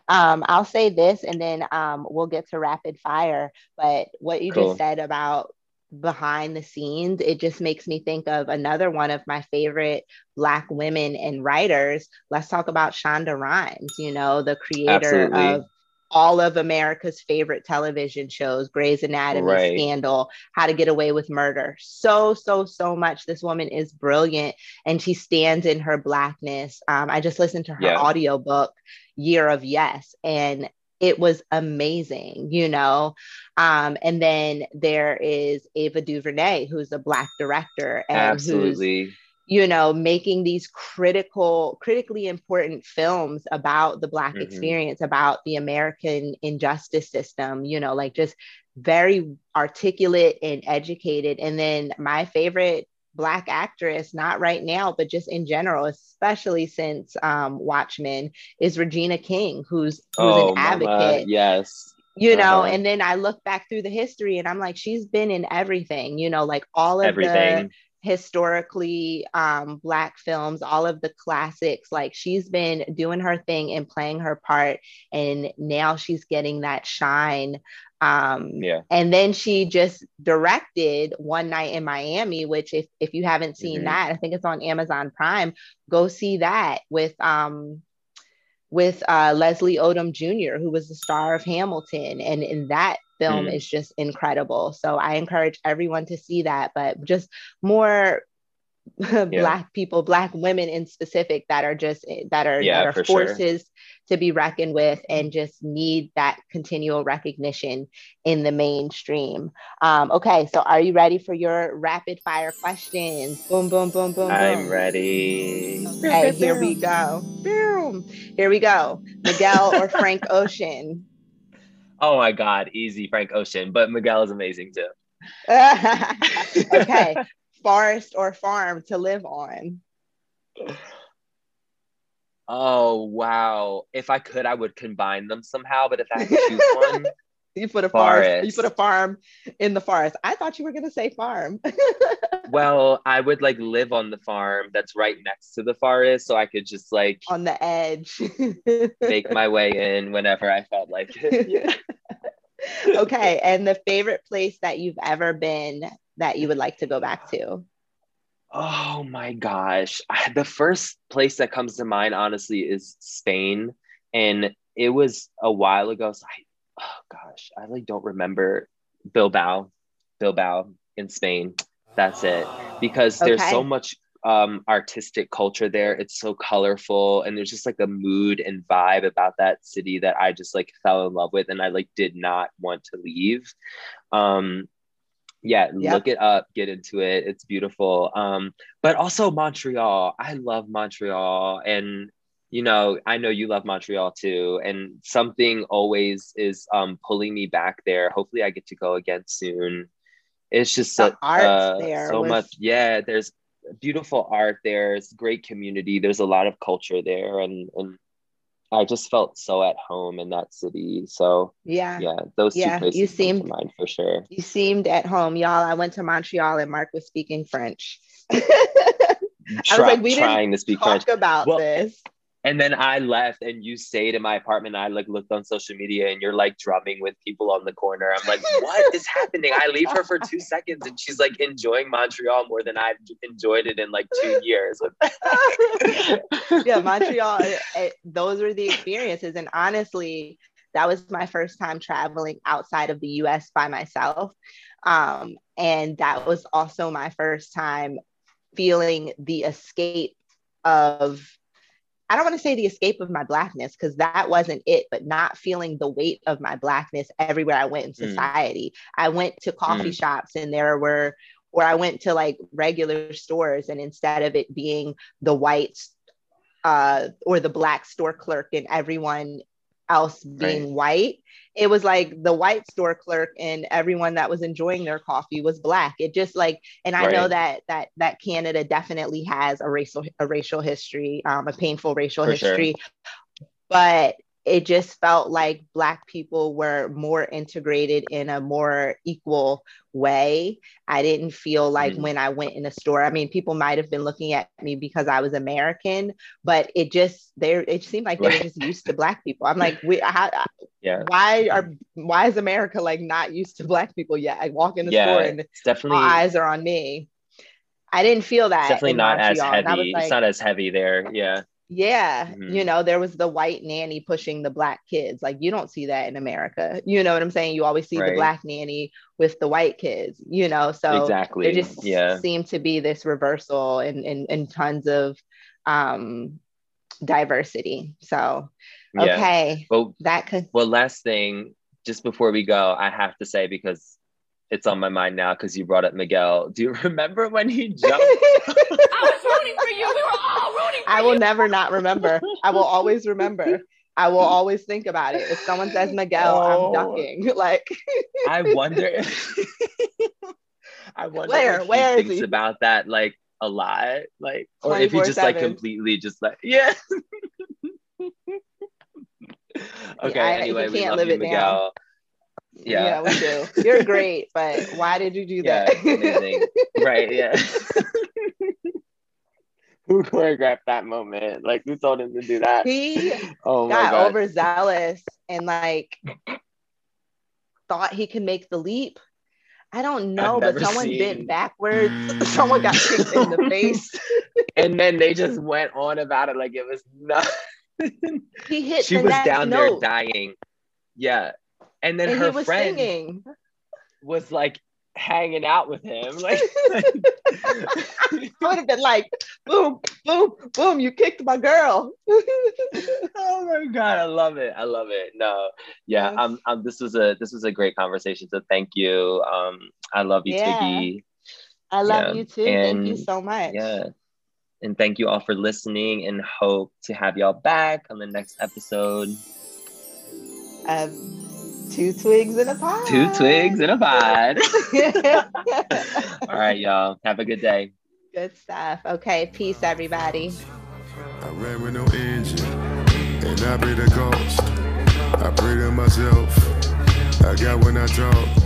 Um, I'll say this and then um, we'll get to rapid fire. But what you cool. just said about behind the scenes, it just makes me think of another one of my favorite Black women and writers. Let's talk about Shonda Rhimes, you know, the creator Absolutely. of all of America's favorite television shows Grey's Anatomy, right. Scandal, How to Get Away with Murder. So, so, so much. This woman is brilliant and she stands in her Blackness. Um, I just listened to her yeah. audiobook, Year of Yes, and it was amazing, you know. Um, and then there is Ava DuVernay, who's a Black director and Absolutely. who's you know making these critical critically important films about the black mm-hmm. experience about the american injustice system you know like just very articulate and educated and then my favorite black actress not right now but just in general especially since um, watchmen is regina king who's who's oh, an advocate yes you know uh-huh. and then i look back through the history and i'm like she's been in everything you know like all of everything. the historically um, black films all of the classics like she's been doing her thing and playing her part and now she's getting that shine. Um, yeah. and then she just directed one night in miami which if, if you haven't seen Mhm. that i think it's on amazon prime. Go see that with um with uh, leslie odom jr who was the star of hamilton. And in that film Mm. is just incredible so i encourage everyone to see that but just more black people black women in specific that are just that are Yeah, that are sure. forces to be reckoned with and just need that continual recognition in the mainstream um, okay so are you ready for your rapid fire questions boom boom boom boom I'm boom. ready. okay here we go Boom. here we go miguel or frank ocean Oh my God, easy Frank Ocean, but Miguel is amazing too. okay forest or farm to live on Oh wow! If I could, I would combine them somehow. But if I had to choose one, You put a forest. You put a farm in the forest. I thought you were gonna say farm. well, I would like live on the farm that's right next to the forest, so I could just like on the edge. make my way in whenever I felt like it. Yeah. okay, and the favorite place that you've ever been that you would like to go back to? Oh my gosh. I, the first place that comes to mind, honestly, is Spain. And it was a while ago. So I, oh gosh, I like don't remember Bilbao, Bilbao in Spain. That's it. Because there's so much um, artistic culture there. It's so colorful. And there's just like a mood and vibe about that city that I just like fell in love with. And I like did not want to leave. Um, yeah, Yep. look it up, get into it. It's beautiful. Um, but also Montreal. I love Montreal. And you know, I know you love Montreal too. And something always is um pulling me back there. Hopefully I get to go again soon. It's just The so, arts uh, there so was- much. Yeah, there's beautiful art there. It's great community. There's a lot of culture there. And and I just felt so at home in that city. So Yeah. yeah, those Yeah, two you places come to mind for sure. You seemed at home, y'all. I went to Montreal and Mark was speaking French. I was like, we didn't trying to speak French. Talk about Well, this. And then I left and you stayed in my apartment. I like looked on social media and you're like drumming with people on the corner. I'm like, what is happening? I leave her for two seconds and she's like enjoying Montreal more than I've enjoyed it in like two years. yeah, Montreal, it- it- those were the experiences. And honestly, that was my first time traveling outside of the US by myself. Um, and that was also my first time feeling the escape of, I don't want to say the escape of my Blackness, because that wasn't it, but not feeling the weight of my Blackness everywhere I went in Mm. society. I went to coffee Mm. shops and there were, or I went to like regular stores, and instead of it being the white uh, or the black store clerk and everyone else being white. It was like the white store clerk and everyone that was enjoying their coffee was black. It just like, and I know that that that Canada definitely has a racial a racial history, um, a painful racial For sure. history, but it just felt like black people were more integrated in a more equal way i didn't feel like Mm. when i went in a store i mean people might have been looking at me because i was american but it just there it seemed like they were just used to black people i'm like we how, Yeah. why are why is america like not used to black people yet i walk in the Yeah. store and definitely eyes are on me i didn't feel that it's definitely not as Montreal. Was heavy. like, it's not as heavy there. Yeah. Yeah, Mhm. you know, there was the white nanny pushing the black kids. Like you don't see that in America. You know what I'm saying? You always see the black nanny with the white kids, you know. So exactly. there just yeah. seemed to be this reversal and and, and tons of um diversity. So Yeah. okay. But That could Well, last thing, just before we go, I have to say because it's on my mind now because you brought up Miguel. Do you remember when he jumped? I was rooting for you. We were all rooting for I you. will never not remember. I will always remember. I will always think about it. If someone says Miguel, Oh. I'm ducking. Like I wonder. I wonder Where? if Where he is thinks he? about that like a lot, like, or if he just like completely just like yeah. okay. I- he anyway, we can't love live you, it down. Miguel. Yeah, yeah, we do. You're great, but why did you do Yeah, that? right, yeah. who choreographed that moment? Like who told him to do that? he oh my got god. overzealous and like thought he could make the leap. I don't know, but someone seen- bent backwards. someone got kicked in the face. and then they just went on about it like it was nothing. He hit she the was down note, there dying. Yeah. And then and her he was friend singing. was like hanging out with him. Like, I would have been like, boom, boom, boom, you kicked my girl. oh my god, I love it. I love it. No, yeah, Yes. um, um, this was a this was a great conversation. So thank you. Um, I love you, Yeah. Tiggy. I love Yeah, you too. Thank you so much. Yeah. And thank you all for listening and hope to have y'all back on the next episode. Um, two Twiggs in a pod. Two Twiggs in a pod. all right, y'all. Have a good day. Good stuff. Okay, peace, everybody. I ran with no engine, and I paid the cost. I pray to myself, I got when I talk.